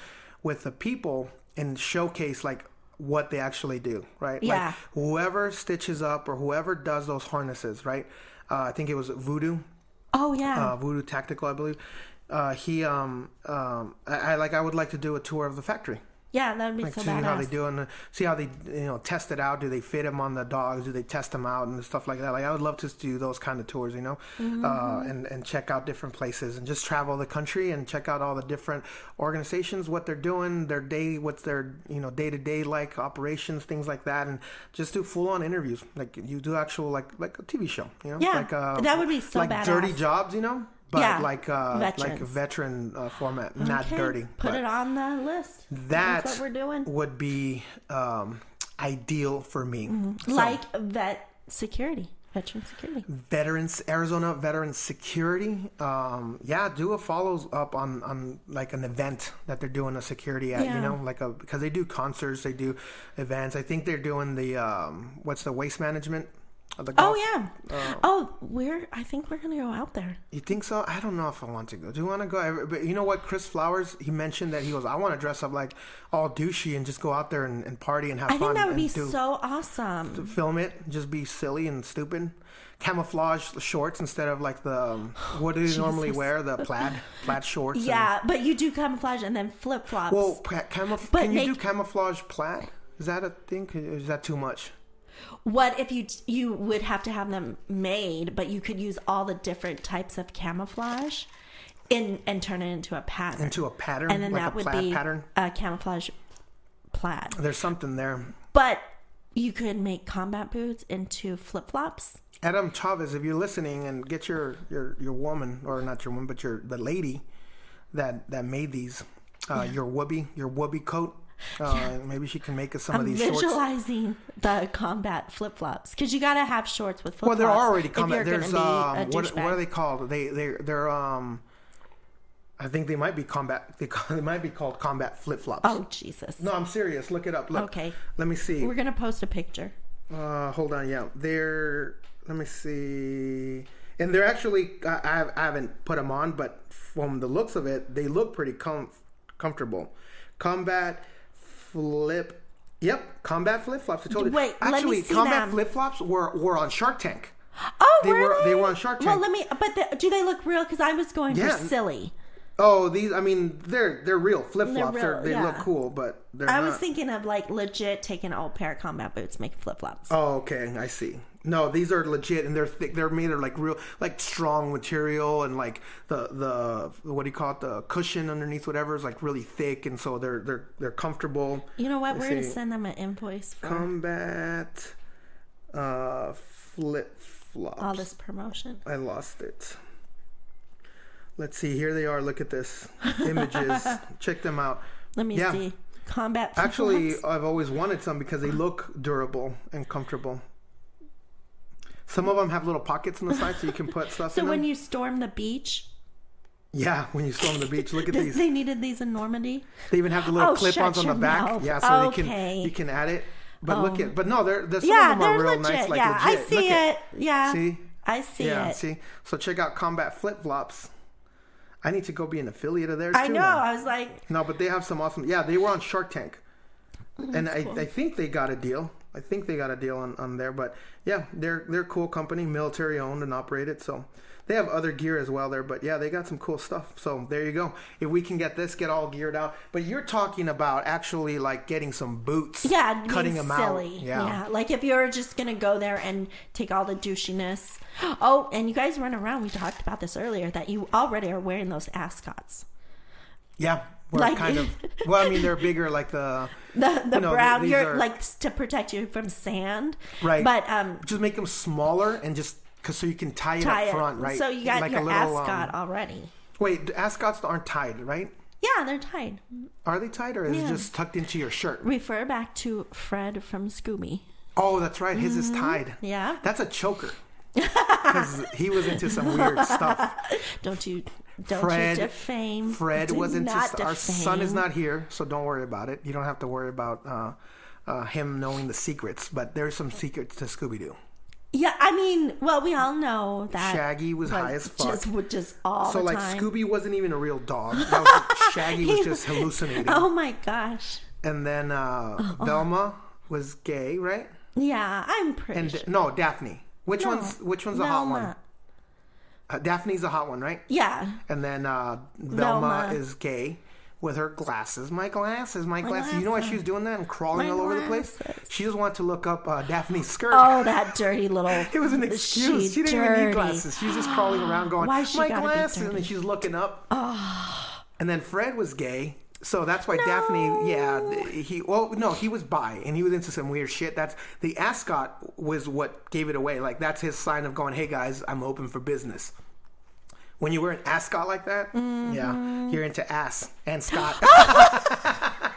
S1: with the people and showcase like what they actually do, right?
S2: Yeah.
S1: Like whoever stitches up or whoever does those harnesses, right? Uh, I think it was Voodoo,
S2: Oh yeah.
S1: uh, Voodoo Tactical, I believe. Uh, he, um, um, I, I like. I would like to do a tour of the factory.
S2: Yeah, that would be
S1: Like
S2: so
S1: see how they do and see how they you know test it out. Do they fit them on the dogs? Do they test them out and stuff like that? Like I would love to do those kind of tours, you know,
S2: Mm-hmm.
S1: uh, and and check out different places and just travel the country and check out all the different organizations, what they're doing, their day, what's their you know day to day like operations, things like that, and just do full on interviews. Like you do actual like like a TV show, you know,
S2: Yeah,
S1: like uh,
S2: that would be so
S1: like
S2: badass.
S1: dirty jobs, you know. But
S2: Yeah,
S1: like uh, like veteran uh, format, not dirty.
S2: Put it on the list.
S1: that
S2: That's what we're doing.
S1: would be um, ideal for me. So,
S2: like vet security, veteran security.
S1: veterans, Arizona Veterans Security. Um, yeah, do a follow up on on like an event that they're doing a security at.
S2: Yeah.
S1: You know, like a because they do concerts, they do events. I think they're doing the um, what's the waste management. The
S2: Oh
S1: golf?
S2: yeah. oh, we're. I think we're gonna go out there.
S1: You think so? I don't know if I want to go. Do you want to go? I- But you know what? Chris Flowers, he mentioned that he goes, I want to dress up like all douchey and just go out there and, and party and have
S2: I
S1: fun.
S2: think that would be
S1: do-
S2: so awesome.
S1: film it, just be silly and stupid. Camouflage shorts instead of like the um, what do they normally wear? The plaid plaid shorts. and-
S2: Yeah, but you do camouflage and then flip flops.
S1: well, pa- camouf-
S2: But
S1: can you do camouflage plaid? Is that a thing? Is that too much?
S2: What if you you would have to have them made, but you could use all the different types of camouflage, in and turn it into a pattern.
S1: Into a pattern,
S2: and then
S1: like
S2: that would be
S1: pattern.
S2: a camouflage plaid.
S1: There's something there.
S2: But you could make combat boots into flip flops.
S1: Adam Chavez, if you're listening, and get your your your woman or not your woman, but your the lady that that made these, uh, your woobie your woobie coat. Uh, Maybe she can make us some
S2: I'm
S1: of these shorts.
S2: visualizing the combat flip flops because you got to have shorts with flip
S1: Well,
S2: flops.
S1: they're already combat. There's um, what, what are they called? They they they're um. I think they might be combat. They, they might be called combat flip flops.
S2: Oh Jesus!
S1: No, I'm serious. Look it up. Look.
S2: Okay.
S1: Let me see.
S2: We're gonna post a picture.
S1: Uh, hold on. Yeah, they're. Let me see. And they're actually. I, I haven't put them on, but from the looks of it, they look pretty com- comfortable. Combat flip. Yep, combat flip flops. I told you.
S2: Wait, let me
S1: actually, combat flip flops were were on Shark Tank.
S2: Oh,
S1: They
S2: were they?
S1: they were on Shark Tank.
S2: Well, let me. But the, do they look real? Because I was going
S1: Yeah.
S2: for silly.
S1: Oh, these. I mean, they're they're real flip flops. They
S2: yeah.
S1: look cool, but they're
S2: I
S1: not.
S2: was thinking of like legit taking an old pair of combat boots, making flip flops.
S1: Oh, okay, I see. No, these are legit, and they're thick. They're made of like real, like strong material, and like the the what do you call it? The cushion underneath whatever is like really thick, and so they're they're they're comfortable.
S2: You know what?
S1: Let's
S2: We're gonna send them an invoice for
S1: combat uh flip flops.
S2: all this promotion.
S1: I lost it. Let's see. Here they are. Look at this images. Check them out.
S2: Let me
S1: Yeah.
S2: see. Combat. flip
S1: Actually. I've always wanted some because they look durable and comfortable. Some of them have little pockets on the side so you can put stuff
S2: so when
S1: them.
S2: you storm the beach,
S1: yeah, when you storm the beach, look at these.
S2: they needed these in Normandy.
S1: They even have the little
S2: Oh,
S1: clip-ons on the back.
S2: mouth.
S1: Yeah, so
S2: Okay.
S1: they can you can add it. But look um, at, but no, they're, they're some
S2: Yeah,
S1: of them are real
S2: legit.
S1: nice, like
S2: yeah,
S1: legit.
S2: I see
S1: Look
S2: it.
S1: at-
S2: yeah,
S1: See?
S2: I see it.
S1: yeah,
S2: it.
S1: see. So check out Combat Flip Flops. I need to go be an affiliate of theirs
S2: I
S1: too.
S2: know.
S1: now.
S2: I was like,
S1: No, but they have some awesome. Yeah, they were on Shark Tank, mm, and I, I think they got a deal. I think they got a deal on, on there. But yeah, they're they're a cool company, military owned and operated. So they have other gear as well there. But yeah, they got some cool stuff. So there you go. If we can get this, get all geared out. But you're talking about actually like getting some boots.
S2: yeah,
S1: cutting them
S2: silly.
S1: out. Yeah.
S2: like if you're just gonna go there and take all the douchiness. Oh, and you guys run around. We talked about this earlier that you already are wearing those ascots.
S1: Yeah.
S2: Like-
S1: kind of. Well, I mean, they're bigger, like the
S2: The the
S1: You know,
S2: brown, you're
S1: are-
S2: like to protect you from sand,
S1: right.
S2: But um,
S1: just make them smaller and just cause so you can tie it
S2: tie
S1: up
S2: it.
S1: front, right?
S2: So you got
S1: Like a
S2: your
S1: little, um,
S2: ascot already.
S1: Wait, ascots aren't tied, right?
S2: Yeah, they're tied.
S1: Are they tied or is
S2: Yeah.
S1: it just tucked into your shirt?
S2: Refer back to Fred from Scooby.
S1: Oh, that's right. His is tied.
S2: Mm-hmm. Yeah.
S1: That's a choker. Because he was into some weird stuff.
S2: Don't you Don't
S1: Fred,
S2: you defame.
S1: Fred
S2: Do
S1: was into
S2: not
S1: our son is not here, so don't worry about it. You don't have to worry about uh, uh, him knowing the secrets, but there's some secrets to Scooby Doo.
S2: Yeah, I mean, well, we all know that
S1: Shaggy was high as fuck.
S2: Just, just all
S1: So like
S2: time.
S1: Scooby wasn't even a real dog. Was, Shaggy was just hallucinating.
S2: Oh my gosh.
S1: And then uh, Velma was gay, right?
S2: Yeah, I'm pretty
S1: And
S2: sure.
S1: no, Daphne. Which
S2: No,
S1: one's which one's the hot one? Uh, Daphne's a hot one, right?
S2: Yeah.
S1: And then uh, Velma,
S2: Velma.
S1: is gay with her glasses. My glasses, my glasses. You know why she was doing that and crawling
S2: My
S1: all over the place? She just wanted to look up uh, Daphne's skirt.
S2: Oh, that dirty little.
S1: It was an excuse. She, didn't even need glasses. She was just crawling around going,
S2: Why she
S1: my glasses. And then she's looking up. And then Fred was gay. So that's why Daphne, yeah, he, well, no, he was bi and he was into some weird shit. That's the ascot was what gave it away. Like, that's his sign of going, hey guys, I'm open for business. When you wear an ascot like that,
S2: Mm-hmm.
S1: yeah, you're into ass and Scott.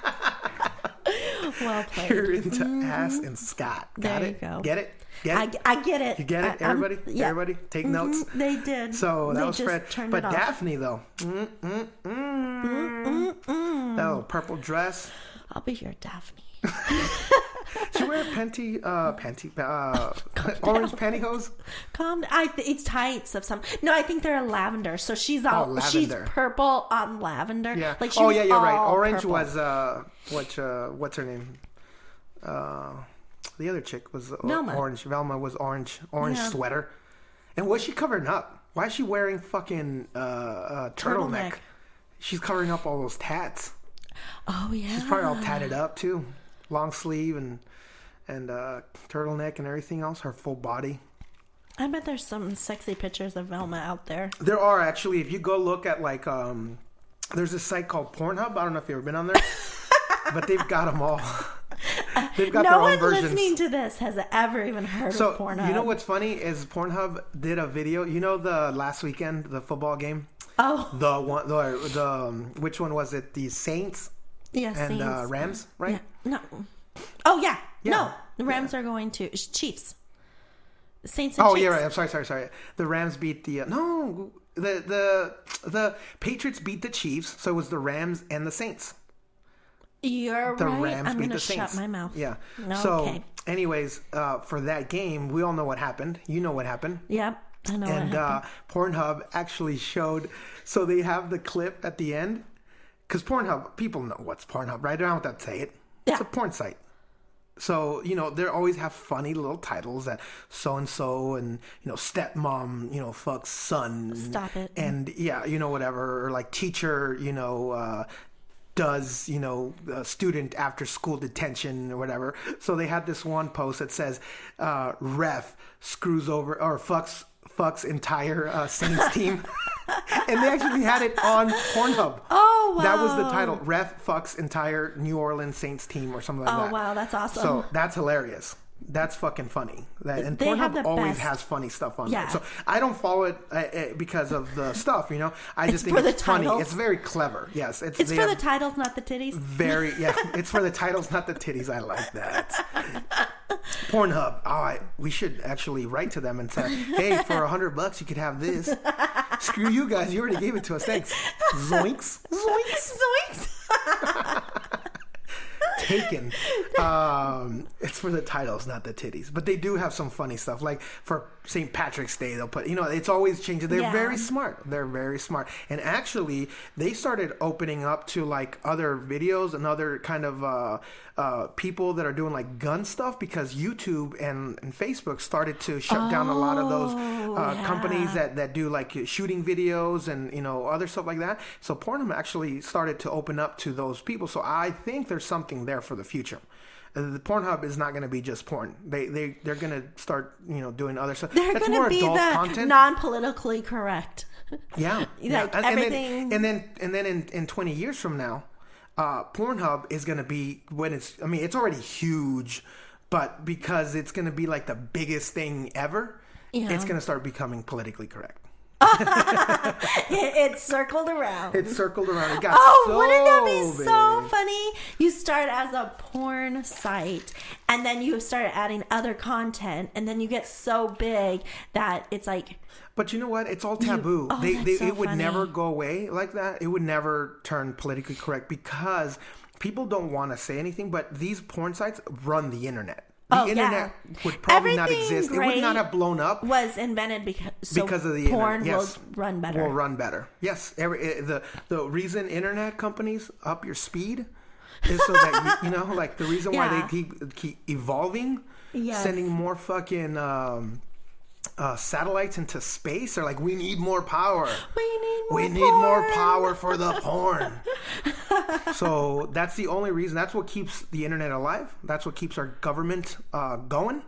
S2: Well played.
S1: you're into ass and Scott. Got
S2: There you
S1: it?
S2: go.
S1: Get it? Get
S2: I,
S1: it?
S2: I get it.
S1: You get it,
S2: I-
S1: everybody?
S2: yeah.
S1: Everybody, take notes.
S2: Mhm, They did.
S1: So that
S2: They
S1: was Fred. But. Daphne, though, mm, mm, mm, that little purple dress.
S2: I'll be your Daphne.
S1: She wear panty, uh, panty, uh, orange pantyhose.
S2: Calm. I th- it's tights of some. No, I think they're lavender. So she's all she's
S1: Oh, lavender.
S2: purple on lavender.
S1: Yeah.
S2: Like she
S1: oh yeah, you're right. Orange
S2: purple.
S1: was uh, what uh, what's her name? Uh, the other chick was uh,
S2: Velma.
S1: orange. Velma was orange, orange
S2: Yeah.
S1: sweater. And what's she covering up? Why is she wearing fucking uh, uh turtleneck?
S2: Turtleneck.
S1: She's covering up all those tats.
S2: Oh yeah.
S1: She's probably all tatted up too, long sleeve and and uh, turtleneck and everything else. Her full body.
S2: I bet there's some sexy pictures of Velma out there.
S1: There are actually, if you go look at like, um, there's a site called Pornhub. I don't know if you've ever been on there, but they've got them all. they've got
S2: no
S1: their
S2: one
S1: own versions.
S2: listening to this has ever even heard
S1: so
S2: of Pornhub.
S1: you know what's funny is Pornhub did a video. You know the last weekend, the football game.
S2: Oh
S1: The one, the the um, which one was it? The Saints
S2: yeah,
S1: and uh, Rams, right?
S2: Yeah. No. Oh yeah.
S1: Yeah.
S2: No, the Rams are going to Chiefs. Saints. And
S1: Oh
S2: Chiefs.
S1: yeah, right. I'm sorry, sorry, sorry. The Rams beat the uh, no, the the the Patriots beat the Chiefs. So it was the Rams and the Saints.
S2: You're
S1: The
S2: right.
S1: Rams
S2: I'm
S1: beat the Saints.
S2: shut my mouth.
S1: Yeah.
S2: No,
S1: so,
S2: okay.
S1: anyways, uh, for that game, we all know what happened. You know what happened.
S2: Yep.
S1: And uh. Pornhub actually showed. So they have the clip at the end because Pornhub people know what's Pornhub, right? I don't have to say it. It's a porn site. So you know they always have funny little titles that so and so and you know stepmom you know fucks son.
S2: Stop it.
S1: And yeah, you know whatever or like teacher you know. Uh, does you know a student after school detention or whatever so they had this one post that says uh, ref screws over or fucks fucks entire uh, saints team. And they actually had it on pornhub.
S2: Oh, wow.
S1: that was the title. Ref fucks entire new orleans saints team or something like
S2: Oh,
S1: that.
S2: Oh wow, that's awesome.
S1: so that's hilarious that's fucking funny. That, and
S2: They
S1: Pornhub always
S2: best-
S1: has funny stuff on
S2: Yeah.
S1: there. So I don't follow it uh, uh, because of the stuff, you know. I just think it's funny. It's very clever. Yes, it's,
S2: It's for the titles, not the titties.
S1: very yeah. It's for the titles, not the titties. I like that. Pornhub. All right, we should actually write to them and say, "Hey, for a hundred bucks, you could have this." Screw you guys. You already gave it to us. Thanks. Zoinks. Zoinks.
S2: Zoinks!
S1: Taken. Um, it's for the titles, not the titties. But they do have some funny stuff. Like for St. Patrick's Day, they'll put. You know, it's always changing. They're
S2: Yeah.
S1: very smart. They're very smart. And actually, they started opening up to like other videos and other kind of uh, uh, people that are doing like gun stuff because YouTube and, and Facebook started to shut down a lot of those uh,
S2: yeah.
S1: companies that, that do like shooting videos and you know other stuff like that. So Pornhub actually started to open up to those people. So I think there's something there for the future. Uh, The Pornhub is not going to be just porn. They they they're going to start you know doing other stuff.
S2: They're going to be the
S1: content.
S2: non-politically correct.
S1: Yeah, yeah.
S2: Like,
S1: and, and
S2: everything-
S1: then and then and then in, in twenty years from now, uh, Pornhub is going to be when it's. I mean, it's already huge, but because it's going to be like the biggest thing ever,
S2: Yeah.
S1: it's going to start becoming politically correct.
S2: it, it circled around.
S1: It circled around. It got
S2: Oh,
S1: so
S2: wouldn't that be so funny? You start as a porn site and then you start adding other content and then you get so big that it's like
S1: But you know what? It's all taboo.
S2: oh,
S1: they, they,
S2: so
S1: it would
S2: funny.
S1: never go away like that. It would never turn politically correct because people don't want to say anything. But these porn sites run the internet. The
S2: Oh, yeah.
S1: internet would probably not
S2: Everything
S1: exist. It would not have blown up
S2: was invented because so
S1: because of the
S2: porn
S1: internet. Yes,
S2: will run better.
S1: Will run better. Yes. Every eh, the the reason internet companies up your speed is so that you, you know, like the reason why they keep keep evolving,
S2: Yes.
S1: sending more fucking. Um, uh, satellites into space. They're like, we need more power.
S2: We need more
S1: We need more power for the porn. so that's the only reason. That's what keeps the internet alive. That's what keeps our government uh, going.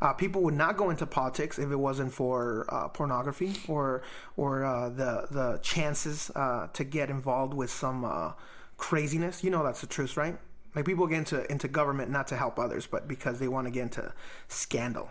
S1: Uh, people would not go into politics if it wasn't for uh, pornography or or uh, the the chances uh, to get involved with some uh, craziness. You know that's the truth, right? Like people get into into government not to help others, but because they want to get into scandal.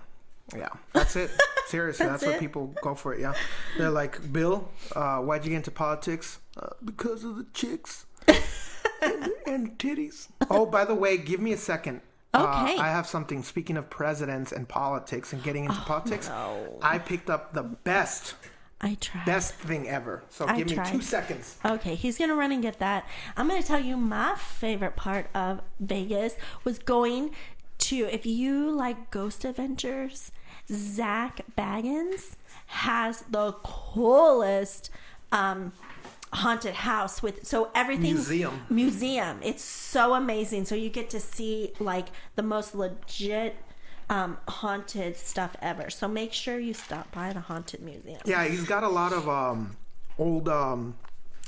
S1: Yeah, that's it. Seriously, that's,
S2: That's
S1: what people go for it. Yeah, they're like, Bill, uh, why'd you get into politics? Uh, because of the chicks and, and titties. Oh, by the way, give me a second.
S2: Okay.
S1: Uh, I have something. Speaking of presidents and politics and getting into politics,
S2: no.
S1: I picked up the best,
S2: I tried.
S1: best thing ever. So
S2: I
S1: give me two seconds.
S2: Okay, he's gonna run and get that. I'm gonna tell you my favorite part of Vegas was going to if you like Ghost Adventures, Zak Bagans has the coolest um haunted house with so everything
S1: Museum.
S2: museum. It's so amazing. So you get to see like the most legit um haunted stuff ever. So make sure you stop by the haunted museum.
S1: Yeah, he's got a lot of um, old um,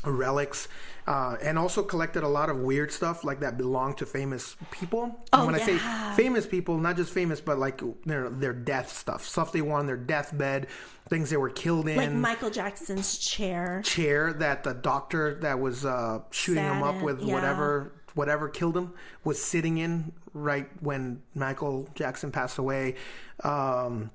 S1: relics, uh, and also collected a lot of weird stuff like that belonged to famous people.
S2: Oh,
S1: and when I say famous people, not just famous, but like their their death stuff, stuff they won on their deathbed, things they were killed in.
S2: like Michael Jackson's chair
S1: chair that the doctor that was uh, shooting him up with
S2: yeah.
S1: whatever whatever killed him was sitting in right when Michael Jackson passed away. Um,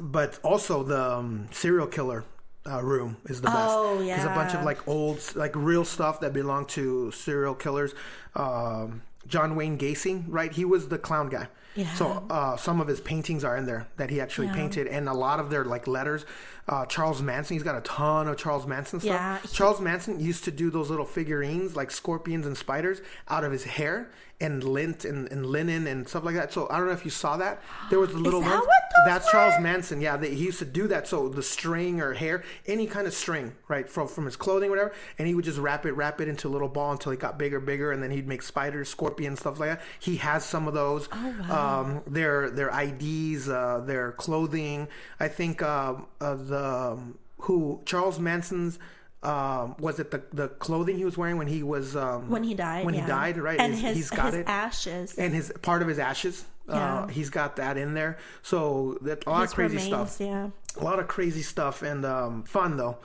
S1: but also the um, serial killer uh, room is the best.
S2: Oh, yeah,
S1: There's a bunch of like old, like real stuff that belonged to serial killers. Um, John Wayne Gacy, right? He was the clown guy.
S2: Yeah.
S1: So uh, some of his paintings are in there that he actually
S2: Yeah.
S1: painted, and a lot of their like letters. Uh, Charles Manson, he's got a ton of Charles Manson stuff.
S2: Yeah, he-
S1: Charles Manson used to do those little figurines like scorpions and spiders out of his hair and lint and, and linen and stuff like that. So I don't know if you saw that. There was a little
S2: that those
S1: That's Charles? Manson. Yeah, they, he used to do that. So the string or hair, any kind of string, right, from from his clothing, whatever, and he would just wrap it, wrap it into a little ball until it got bigger, bigger, and then he'd make spiders, scorpions, stuff like that. He has some of those. Oh um, their their IDs, uh, their clothing. I think uh, uh, the um, who Charles Manson's. Um, was it the the clothing he was wearing when he was um,
S2: when he died.
S1: when
S2: yeah.
S1: he died right
S2: and
S1: Is-
S2: his
S1: he's got
S2: his
S1: it
S2: ashes.
S1: and his part of his ashes. Uh, he's got that in there. So that a lot
S2: his
S1: of crazy
S2: remains,
S1: stuff.
S2: Yeah.
S1: A lot of crazy stuff and um, fun though.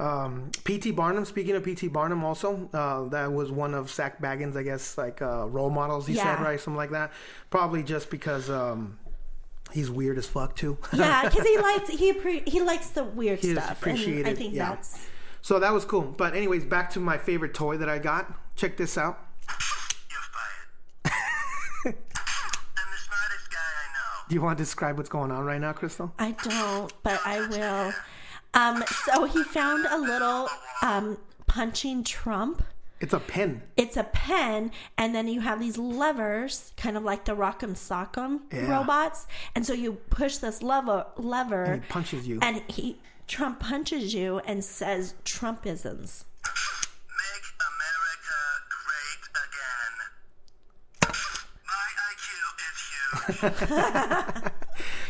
S1: Um, P.T. Barnum. Speaking of P.T. Barnum, also uh, that was one of Zak Bagans, I guess, like uh, role models. He said right, something like that. Probably just because um, he's weird as fuck too.
S2: Yeah, because he likes he appre- he likes the weird
S1: He
S2: stuff.
S1: appreciated,
S2: I think
S1: yeah.
S2: that's
S1: so that was cool. But anyways, back to my favorite toy that I got. Check this out.
S5: You're fired. I'm the smartest guy I know.
S1: Do you want to describe what's going on right now, Crystal?
S2: I don't, but I will. Um, so he found a little um punching trump.
S1: It's a pen.
S2: It's a pen, and then you have these levers, kind of like the Rock'em Sock'em
S1: Yeah.
S2: robots. And so you push this lever, lever,
S1: And he punches you.
S2: and he Trump punches you and says Trumpisms.
S5: Make America great again. My IQ is huge.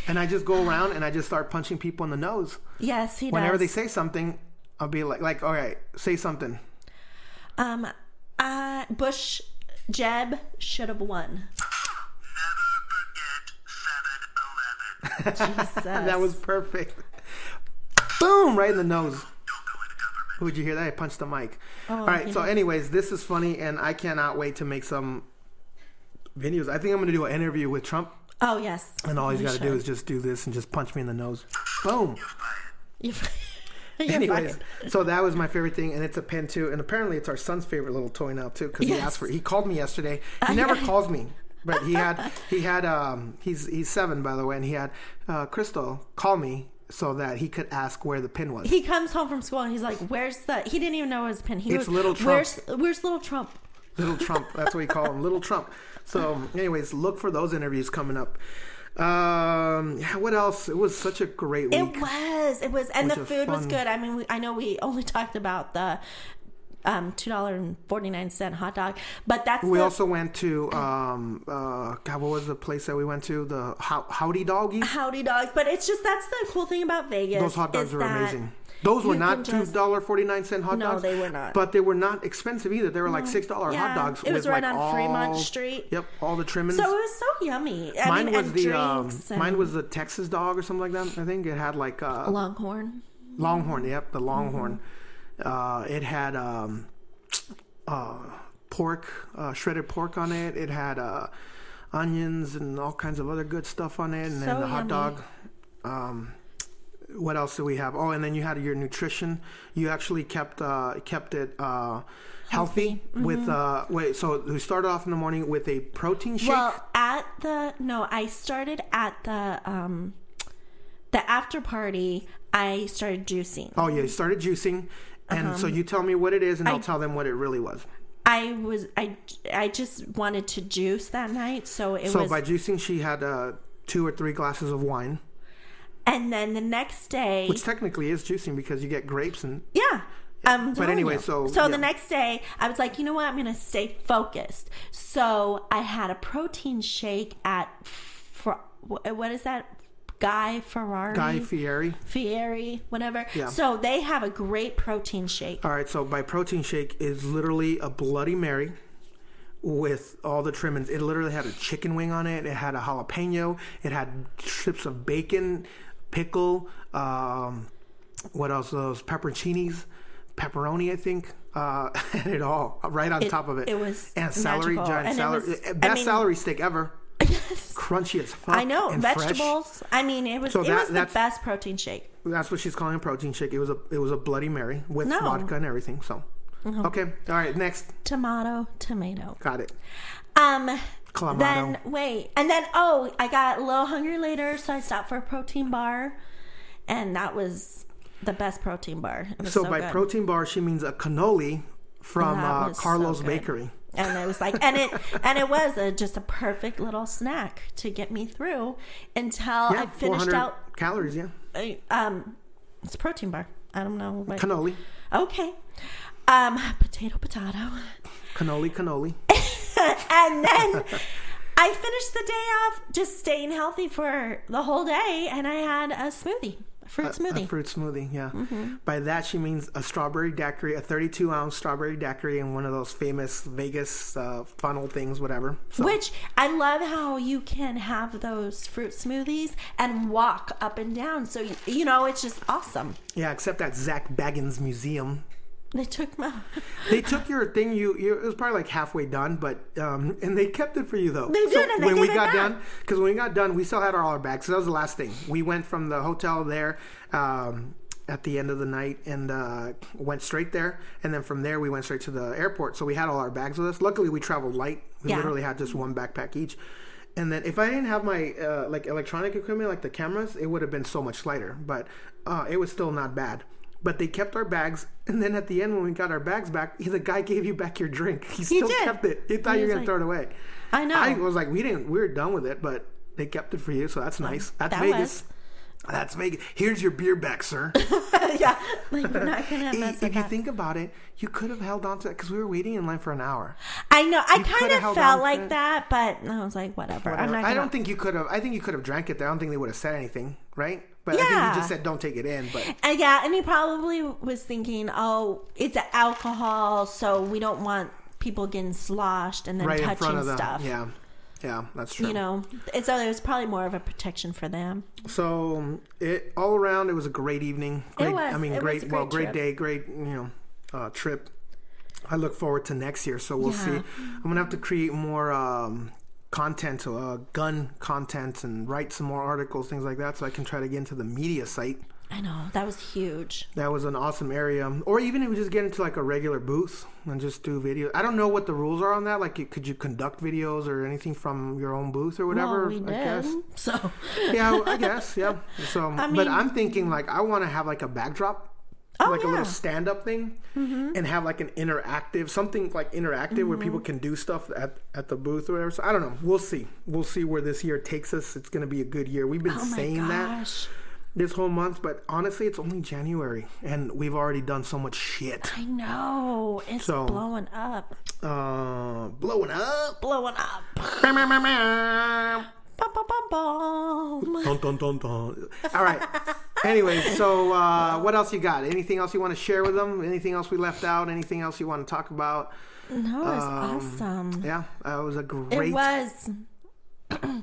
S1: And I just go around and I just start punching people in the nose.
S2: Yes, he does.
S1: Whenever
S2: does.
S1: they say something, I'll be like, like, all right, say something.
S2: um, uh, Bush Jeb should have won.
S5: Never forget 7 Eleven.
S2: Jesus.
S1: That was perfect. Boom! Right in the nose.
S5: Don't go into government.
S1: Would you hear that? I punched the mic.
S2: Oh,
S1: All right. So, anyways, this is funny, and I cannot wait to make some videos. I think I'm going to do an interview with Trump,
S2: Oh yes.
S1: and all he's
S2: You
S1: got to do is just do this and just punch me in the nose. Boom!
S2: You- You're
S1: Anyways,
S2: fine.
S1: so that was my favorite thing, and it's a pen too. And apparently, it's our son's favorite little toy now too, because he asked for. it. He called me yesterday. He never calls me, but he had he had um he's he's seven by the way, and he had uh, Crystal call me so that he could ask where the pin was.
S2: He comes home from school and he's like, "Where's the?" He didn't even know it was pin. He
S1: It's
S2: goes,
S1: Little Trump.
S2: Where's Where's little Trump?
S1: Little Trump. That's what we call him, Little Trump. So, anyways, look for those interviews coming up. Um, what else? It was such a great week.
S2: It was. It was, and
S1: Bunch
S2: the food was
S1: fun.
S2: good. I mean, we, I know we only talked about the um, two dollar and forty nine cent hot dog, but that's
S1: We
S2: the,
S1: also went to um uh God, what was the place that we went to? The How- Howdy Doggies.
S2: howdy dogs. But it's just that's the cool thing about Vegas.
S1: Those hot dogs were amazing. Those were not two dollar forty nine cent hot
S2: No,
S1: dogs.
S2: they were not.
S1: But they were not expensive either. They were like six dollar
S2: Yeah,
S1: hot dogs.
S2: it was
S1: with
S2: right
S1: like
S2: on Fremont
S1: all-
S2: Street.
S1: Yep, all the trimmings.
S2: So it was so yummy. I
S1: mine
S2: mean,
S1: was the um,
S2: and
S1: mine was the Texas dog or something like that. I think it had like uh,
S2: Longhorn.
S1: Longhorn. Yep, the Longhorn.
S2: Mm-hmm.
S1: Uh, it had um, uh, pork, uh, shredded pork on it. It had uh, onions and all kinds of other good stuff on it, and then
S2: So
S1: the hot dog. Um, what else do we have? Oh, and then you had your nutrition. You actually kept uh, kept it uh, healthy,
S2: Mm-hmm.
S1: with uh, wait. So we started off in the morning with a protein shake.
S2: Well, at the no, I started at the um the after party. I started juicing.
S1: oh yeah, you started juicing, and so you tell me what it is, and I'll tell them what it really was.
S2: I was I I just wanted to juice that night, so it
S1: So
S2: was.
S1: by juicing, she had uh, two or three glasses of wine,
S2: and then the next day,
S1: which technically is juicing because you get grapes and
S2: yeah. Um,
S1: But anyway, so,
S2: so
S1: yeah.
S2: the next day, I was like, you know what? I'm gonna stay focused. So I had a protein shake at for what is that? Guy Ferrari.
S1: Guy Fieri.
S2: Fieri, whatever.
S1: Yeah.
S2: So they have a great protein shake.
S1: All right, so my protein shake is literally a Bloody Mary with all the trimmings. It literally had a chicken wing on it. It had a jalapeno. It had strips of bacon, pickle. Um, what else? Those pepperoncinis, pepperoni. I think. Uh, and it all right on
S2: It-
S1: top of it.
S2: it was
S1: and celery,
S2: magical.
S1: giant
S2: And
S1: celery,
S2: was-
S1: eh,
S2: I
S1: best
S2: mean-
S1: celery steak ever. Crunchy as fuck.
S2: I know
S1: and fresh.
S2: vegetables. I mean, it was
S1: So
S2: it
S1: that-
S2: was the
S1: that's-
S2: best protein shake.
S1: That's what she's calling a protein shake. It was a it was a Bloody Mary with
S2: No.
S1: Vodka and everything. So. Okay. All right. Next.
S2: Tomato, tomato.
S1: Got it.
S2: Um.
S1: Clamato.
S2: Then wait, and then oh, I got a little hungry later, so I stopped for a protein bar, and that was the best protein bar. It was
S1: So,
S2: so,
S1: by
S2: good.
S1: protein bar, she means a cannoli from uh,
S2: so
S1: Carlo's
S2: good.
S1: Bakery.
S2: And it was like and it and it was a, just a perfect little snack to get me through until
S1: Yeah,
S2: I finished out
S1: calories. Yeah,
S2: um it's a protein bar. I don't know what
S1: cannoli,
S2: okay. Um potato potato.
S1: Cannoli, cannoli.
S2: and then i finished the day off just staying healthy for the whole day and i had a smoothie fruit smoothie
S1: A fruit smoothie. Yeah.
S2: Mm-hmm.
S1: By that she means a strawberry daiquiri, a 32 ounce strawberry daiquiri, in one of those famous Vegas uh, funnel things, whatever. So,
S2: Which I love how you can have those fruit smoothies and walk up and down. So, you know, it's just awesome.
S1: yeah, except at Zak Bagans Museum.
S2: They took my.
S1: They took your thing. You, you it was probably like halfway done, but um, and they kept it for you though.
S2: They did, and they
S1: when we got
S2: back.
S1: done, because when we got done, we still had our all our bags. So that was the last thing. We went from the hotel there um, at the end of the night and uh, went straight there, and then from there we went straight to the airport. So we had all our bags with us. Luckily, we traveled light. We
S2: Yeah.
S1: literally had just one backpack each. And then if I didn't have my uh, like electronic equipment, like the cameras, it would have been so much lighter. But uh, it was still not bad. But they kept our bags, and then at the end when we got our bags back, the guy gave you back your drink. He still
S2: did.
S1: kept it. He thought
S2: He
S1: you were
S2: was
S1: gonna
S2: like-
S1: throw it away.
S2: I know.
S1: I was like, we didn't. We were done with it, but they kept it for you, so that's nice. That's
S2: that
S1: Vegas. That's Vegas. Here's your beer back, sir.
S2: yeah. Like, we're not going to
S1: if
S2: mess
S1: if
S2: with
S1: you
S2: that.
S1: think about it, you could have held on to it because we were waiting in line for an hour.
S2: I know. I kind of
S1: held
S2: felt
S1: on
S2: like
S1: to it.
S2: that, but I was like, whatever. I'm not gonna,
S1: don't think you could have. I think you could have drank it there. I don't think they would have said anything, right? But I think
S2: Yeah.
S1: you just said don't take it in. But
S2: Uh, yeah, and he probably was thinking, oh, it's alcohol, so we don't want people getting sloshed and then
S1: right in
S2: touching
S1: front of them,
S2: stuff.
S1: yeah, yeah, that's true.
S2: You know, so it was probably more of a protection for them.
S1: So it all around, it was a great evening. Great,
S2: was.
S1: I mean,
S2: It was
S1: great. well,
S2: great
S1: great day, great. You know, uh, trip. I look forward to next year. So we'll see. I'm gonna have to create more um, content, uh, gun content, and write some more articles, things like that, so I can try to get into the media site.
S2: I know that was huge.
S1: That was an awesome area. Or even if you just get into like a regular booth and just do video. I don't know what the rules are on that. Like, could you conduct videos or anything from your own booth or whatever?
S2: well, we
S1: I
S2: did.
S1: guess.
S2: So
S1: Yeah, I guess. Yeah. So, but
S2: mean-
S1: I'm thinking like I want to have like a backdrop.
S2: Oh,
S1: like a
S2: yeah. Mm-hmm.
S1: little stand-up thing, and have like an interactive, something like interactive where people can do stuff at, at the booth or whatever. So I don't know. We'll see. We'll see where this year takes us. It's to be a good year. We've been
S2: oh my
S1: saying that this whole month, but honestly, it's only January, and we've already done so much shit.
S2: I know it's
S1: So-
S2: blowing up,
S1: Uh, blowing up.
S2: blowing up.
S1: Dun,
S2: Bum, bum, bum, bum.
S1: dun, dun, dun. All right. Anyway, so uh, what else you got? Anything else you want to share with them? Anything else we left out? Anything else you want to talk about?
S2: No, it was
S1: Um,
S2: awesome.
S1: Yeah, uh, it was a great.
S2: It was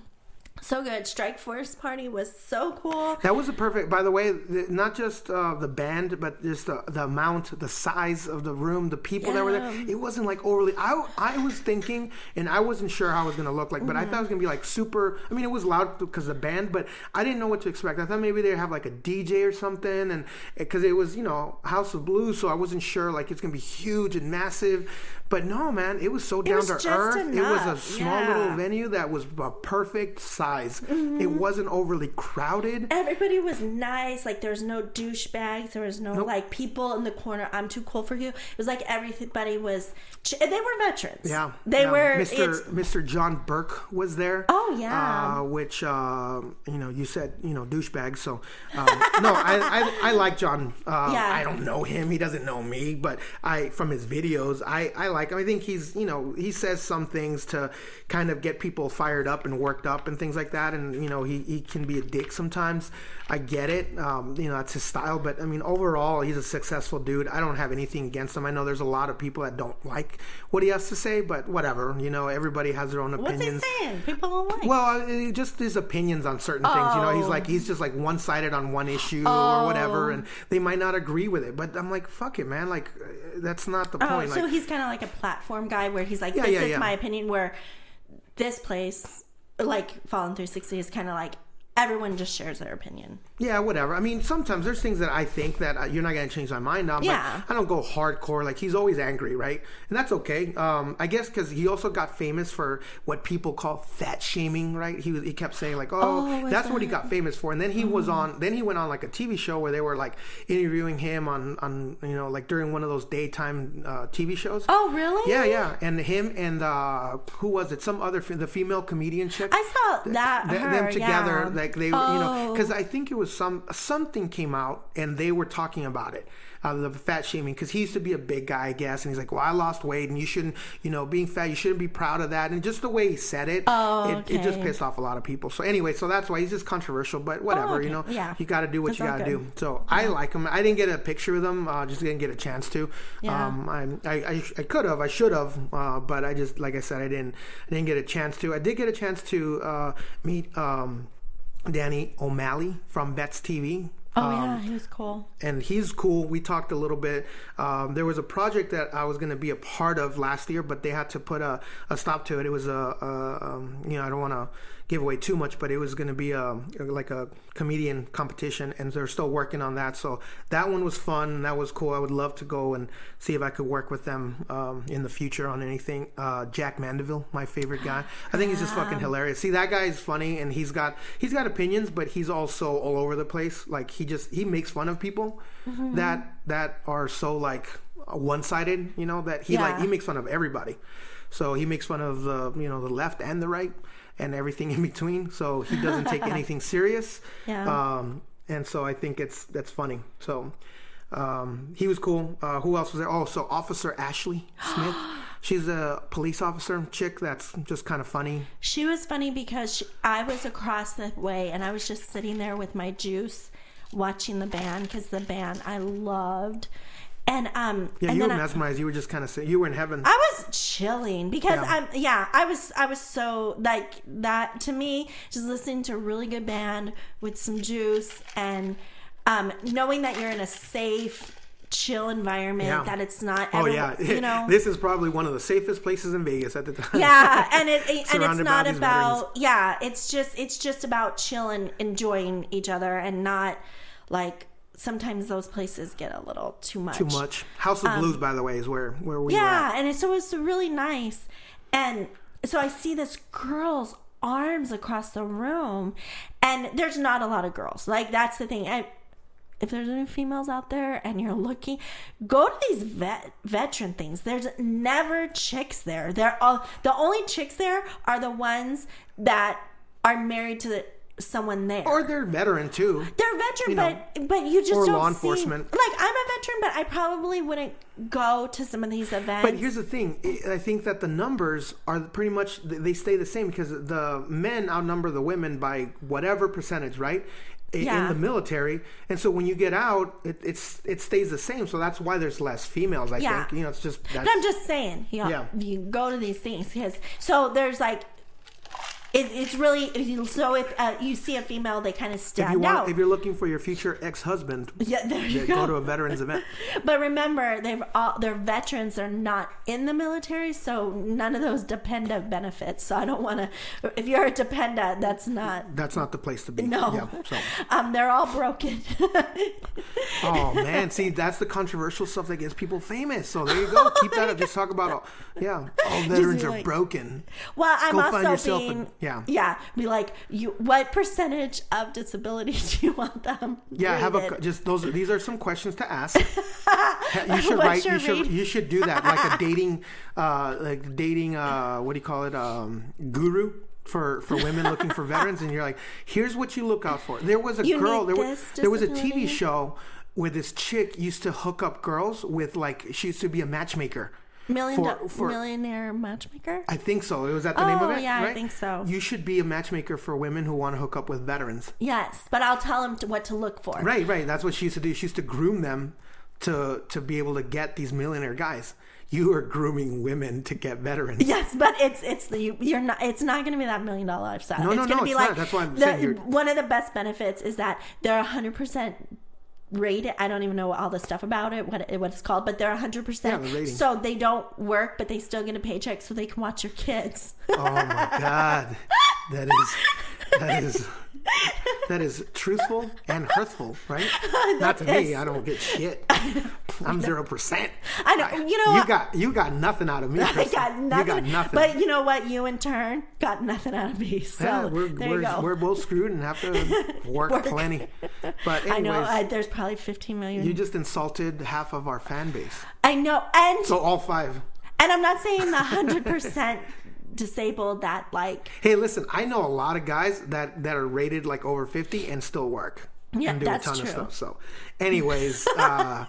S2: so good. Strike Force party was so cool.
S1: That was a perfect. By the way, the, not just uh, the band, but just the, the amount, the size of the room, the people that were there. It wasn't like overly. I I was thinking, and I wasn't sure how it was gonna look like, but I thought it was gonna be like super. I mean, it was loud because the band, but I didn't know what to expect. I thought maybe they'd have like a DJ or something, and because it was you know House of Blues, so I wasn't sure like it's gonna be huge and massive. But no, man, it was so down
S2: was
S1: to earth. It was a small
S2: yeah.
S1: little venue that was a perfect size.
S2: Mm-hmm.
S1: It wasn't overly crowded.
S2: Everybody was nice. Like there was no douchebags. There was no like people in the corner. I'm too cool for you. It was like everybody was. They were veterans.
S1: Yeah,
S2: they
S1: yeah.
S2: were.
S1: Mr. Mr. John Burke was there.
S2: Oh, yeah.
S1: uh, which uh, you know you said you know douchebag. So um, no, I, I I like John. Uh,
S2: Yeah.
S1: I don't know him. He doesn't know me, but I from his videos, I I like him. I think he's you know he says some things to kind of get people fired up and worked up and things like that. And you know he he can be a dick sometimes. I get it. Um, you know that's his style. But I mean overall, he's a successful dude. I don't have anything against him. I know there's a lot of people that don't like what he has to say, but whatever. You know everybody has their own opinions.
S2: What's he saying? People don't like.
S1: Well, uh, just his opinions on certain things. You know, he's
S2: Oh.
S1: like he's just like one sided on one issue or whatever, and they might not agree with it. But I'm like, fuck it, man. Like uh, that's not the
S2: Oh,
S1: point.
S2: so
S1: like,
S2: he's kind of like a platform guy where he's like,
S1: Yeah,
S2: this
S1: yeah,
S2: is
S1: yeah.
S2: my opinion. Where this place, like Fallen 360, is kind of like everyone just shares their opinion.
S1: Yeah, whatever. I mean, sometimes there's things that I think that uh, you're not going to change my mind on.
S2: Yeah.
S1: But I don't go hardcore. Like he's always angry, right? And that's okay. Um, I guess because he also got famous for what people call fat shaming, right? He he kept saying like, oh,
S2: Oh,
S1: that's what he got famous for. And then he was on. Then he went on like a TV show where they were like interviewing him on on you know like during one of those daytime uh, TV shows.
S2: Oh, really?
S1: Yeah, yeah. And him and uh, who was it? Some other the female comedian chick.
S2: I saw that,
S1: Th-
S2: her,
S1: them together,
S2: yeah.
S1: like they, were you know,
S2: Oh.
S1: because I think it was some something came out and they were talking about it, uh, the fat shaming. Because he used to be a big guy, I guess, and he's like, "Well, I lost weight, and you shouldn't, you know, being fat, you shouldn't be proud of that." And just the way he said it,
S2: Oh,
S1: it, it just pissed off a lot of people. So anyway, so that's why he's just controversial, but whatever, you
S2: Oh, okay.
S1: know,
S2: Yeah.
S1: you got to do what
S2: That's
S1: you got to do. So I like him. I didn't get a picture of him, uh, just didn't get a chance to.
S2: Yeah.
S1: Um, I'm- I, I, I could have, I should have, uh, but I just, like I said, I didn't, I didn't get a chance to. I did get a chance to uh, meet um, Danny O'Malley from Vets TV.
S2: Oh
S1: Um,
S2: yeah, he was cool.
S1: and he's cool. We talked a little bit. Um, there was a project that I was going to be a part of last year, but they had to put a, a stop to it. It was a, a um, you know, I don't want to give away too much, but it was going to be a like a comedian competition, and they're still working on that. So that one was fun. and That was cool. I would love to go and see if I could work with them um, in the future on anything. Uh, Jack Mandaville, my favorite guy. I think he's just fucking hilarious. See, that guy is funny, and he's got he's got opinions, but he's also all over the place. Like he just he makes fun of people that that are so like one sided. You know that he like he makes fun of everybody. So he makes fun of the you know the left and the right and everything in between. So he doesn't take anything serious.
S2: Yeah.
S1: Um, and so I think it's that's funny. So um, he was cool. Uh, who else was there? Oh, so Officer Ashley Smith. She's a police officer chick that's just kind of funny.
S2: She was funny because she, I was across the way and I was just sitting there with my juice watching the band because the band I loved. And um
S1: Yeah,
S2: and
S1: you were
S2: then I,
S1: mesmerized. You were just kind of you were in heaven.
S2: I was chilling because
S1: Yeah.
S2: I'm yeah, I was I was so like that to me just listening to a really good band with some juice and um knowing that you're in a safe chill environment.
S1: Yeah.
S2: That it's not.
S1: Oh
S2: everyone-
S1: yeah,
S2: you know.
S1: this is probably one of the safest places in Vegas at the time.
S2: yeah, and it and it's not about yeah. It's just it's just about chill and enjoying each other and not like sometimes those places get a little too much.
S1: Too much. House of Blues, by the way, is where where we.
S2: Um, Yeah, and it, so it's really nice. And so I see this girl's arms across the room, and there's not a lot of girls. Like that's the thing. I, if there's any females out there and you're looking, go to these vet veteran things. There's never chicks there. They're all the only chicks there are the ones that are married to the, someone there.
S1: Or they're veteran too.
S2: They're veteran,
S1: you know,
S2: but but you just
S1: or
S2: don't
S1: law
S2: see-
S1: enforcement.
S2: Like I'm a veteran, but I probably wouldn't go to some of these events.
S1: But here's the thing: I- think that the numbers are pretty much they stay the same because the men outnumber the women by whatever percentage, right?
S2: Yeah.
S1: In the military, and so when you get out, it, it's it stays the same. So that's why there's less females. I
S2: Yeah.
S1: think you know it's just that's,
S2: But I'm just saying, you know,
S1: Yeah.
S2: you go to these things because so there's like. It, it's really if you- so if uh, you see a female, they kind of
S1: if
S2: stand
S1: you want
S2: out.
S1: if you're looking for your future ex-husband,
S2: yeah, there you go.
S1: go to a veterans event.
S2: But remember, they've all they're veterans. They're not in the military, so none of those dependent benefits. So I don't want to. If you're a dependent, that's not.
S1: That's not the place to be.
S2: No,
S1: Yeah, so.
S2: um, they're all broken.
S1: Oh man, see that's the controversial stuff that gets people famous. So there you go. Keep that up. Just talk about all. Yeah, all veterans
S2: be
S1: are broken.
S2: Well, I'm
S1: Go find
S2: also
S1: yourself
S2: being
S1: a- yeah.
S2: yeah. Be like, you. What percentage of disability do you want them?
S1: Yeah, have a just those. These are some questions to ask. you should write. You should you should do that like a dating, uh, like dating. Uh, what do you call it? Um, guru. For, for women looking for veterans, and you're like, here's what you look out for. There was a
S2: You
S1: girl. There was there was a TV show where this chick used to hook up girls with like she used to be a matchmaker.
S2: Million
S1: for-
S2: do-
S1: for-
S2: millionaire matchmaker.
S1: I think so. It was that the name of
S2: Oh,
S1: it?
S2: yeah, I think so.
S1: You should be a matchmaker for women who want to hook up with veterans.
S2: yes, but I'll tell them to, what to look for.
S1: Right, right. That's what she used to do. She used to groom them to to be able to get these millionaire guys. You are grooming women to get veterans.
S2: Yes, but it's it's the you, you're not. It's not going to be that million dollar lifestyle.
S1: No,
S2: it's
S1: no,
S2: gonna
S1: no,
S2: be like
S1: not. That's why I'm
S2: the-
S1: saying you're-
S2: one of the best benefits is that they're hundred percent rated. I don't even know all the stuff about it, what it, what it's called, but they're hundred
S1: Yeah,
S2: percent.
S1: the.
S2: So they don't work, but they still get a paycheck, so they can watch your kids.
S1: Oh my god, that is that is that is truthful and hurtful, right? Not to me. I don't get shit. I'm zero percent.
S2: I know. You know.
S1: You got you got nothing out of me.
S2: I got nothing.
S1: You got nothing.
S2: But you know what? You in turn got nothing out of me. So
S1: yeah, we're
S2: there
S1: we're,
S2: you go.
S1: we're both screwed and have to work,
S2: Work.
S1: plenty. But anyways,
S2: I know. I, there's probably 15 million.
S1: you just insulted half of our fan base.
S2: I know, and
S1: So all five.
S2: and I'm not saying the hundred percent disabled that like
S1: Hey, listen, I know a lot of guys that that are rated like over 50 and still work.
S2: Yeah,
S1: and do
S2: that's
S1: a ton
S2: true.
S1: of stuff. So, anyways, uh,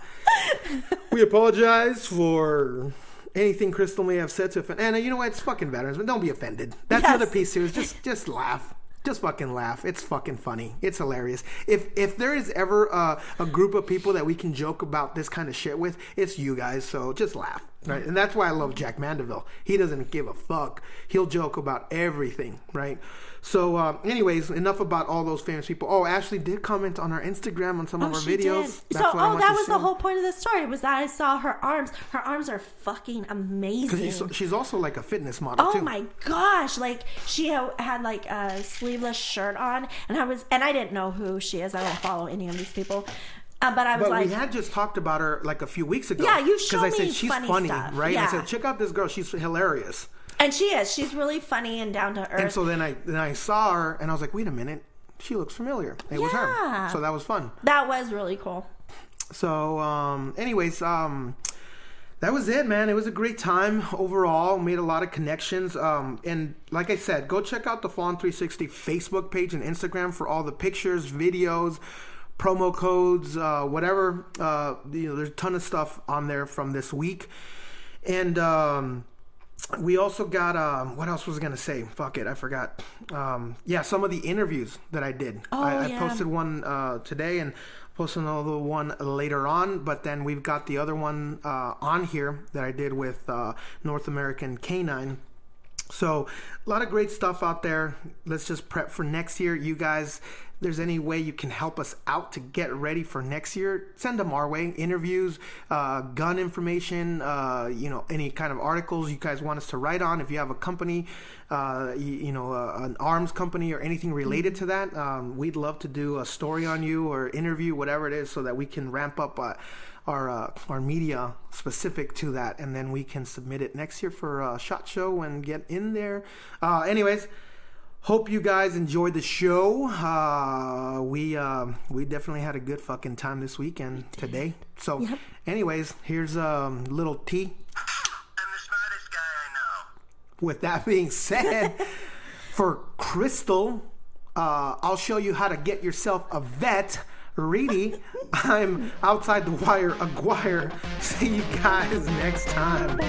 S1: we apologize for anything Crystal may have said to offend. And uh, you know what? It's fucking veterans, but don't be offended. That's the
S2: Yes.
S1: other piece. Is just just laugh. Just fucking laugh. It's fucking funny. It's hilarious. If if there is ever a, a group of people that we can joke about this kind of shit with, it's you guys. So just laugh, right? And that's why I love Jack Mandaville. He doesn't give a fuck. He'll joke about everything, right? So, um, anyways, enough about all those famous people. Oh, Ashley did comment on our Instagram on some of our
S2: Oh, she
S1: videos.
S2: did. So,
S1: what I
S2: oh, that was the whole point of the story was that I saw her arms. Her arms are fucking amazing.
S1: She's, she's also like a fitness model
S2: Oh
S1: too.
S2: my gosh! Like she had like a sleeveless shirt on, and I was, and I didn't know who she is. I don't follow any of these people, uh, but I was
S1: But
S2: like,
S1: we had just talked about her like a few weeks ago.
S2: Yeah, you
S1: Because
S2: showed
S1: I said
S2: me
S1: she's
S2: funny
S1: funny,
S2: stuff.
S1: right? I
S2: Yeah.
S1: said check out this girl. She's hilarious.
S2: and she is. She's really funny and down to earth.
S1: And so then I then I saw her and I was like, wait a minute, she looks familiar. It was her. So that was fun.
S2: that was really cool.
S1: So, um, anyways, um, that was it, man. It was a great time overall. Made a lot of connections. Um, and like I said, go check out the Fallen 360 Facebook page and Instagram for all the pictures, videos, promo codes, uh, whatever. Uh, you know, there's a ton of stuff on there from this week. And um, we also got um, what else was I gonna say? Fuck it, I forgot. Um, yeah, some of the interviews that I did.
S2: Oh,
S1: I, I posted one uh, today and posted another one later on. But then we've got the other one uh, on here that I did with uh, North American Canine. So a lot of great stuff out there. Let's just prep for next year. You guys, there's any way you can help us out to get ready for next year, send them our way. Interviews, uh, gun information, uh, you know, any kind of articles you guys want us to write on. If you have a company, uh, you, you know, uh, an arms company or anything related to that, um, we'd love to do a story on you or interview, whatever it is, so that we can ramp up uh, our uh, our media specific to that, and then we can submit it next year for a SHOT Show and get in there. Uh, anyways. Hope you guys enjoyed the show. Uh, we uh, we definitely had a good fucking time this week weekend today. So,
S2: Yep.
S1: anyways, here's a um, little tea.
S5: I'm the smartest guy I know.
S1: With that being said, for Crystal, uh, I'll show you how to get yourself a vet. Reedy, I'm outside the wire, Aguirre. See you guys next time.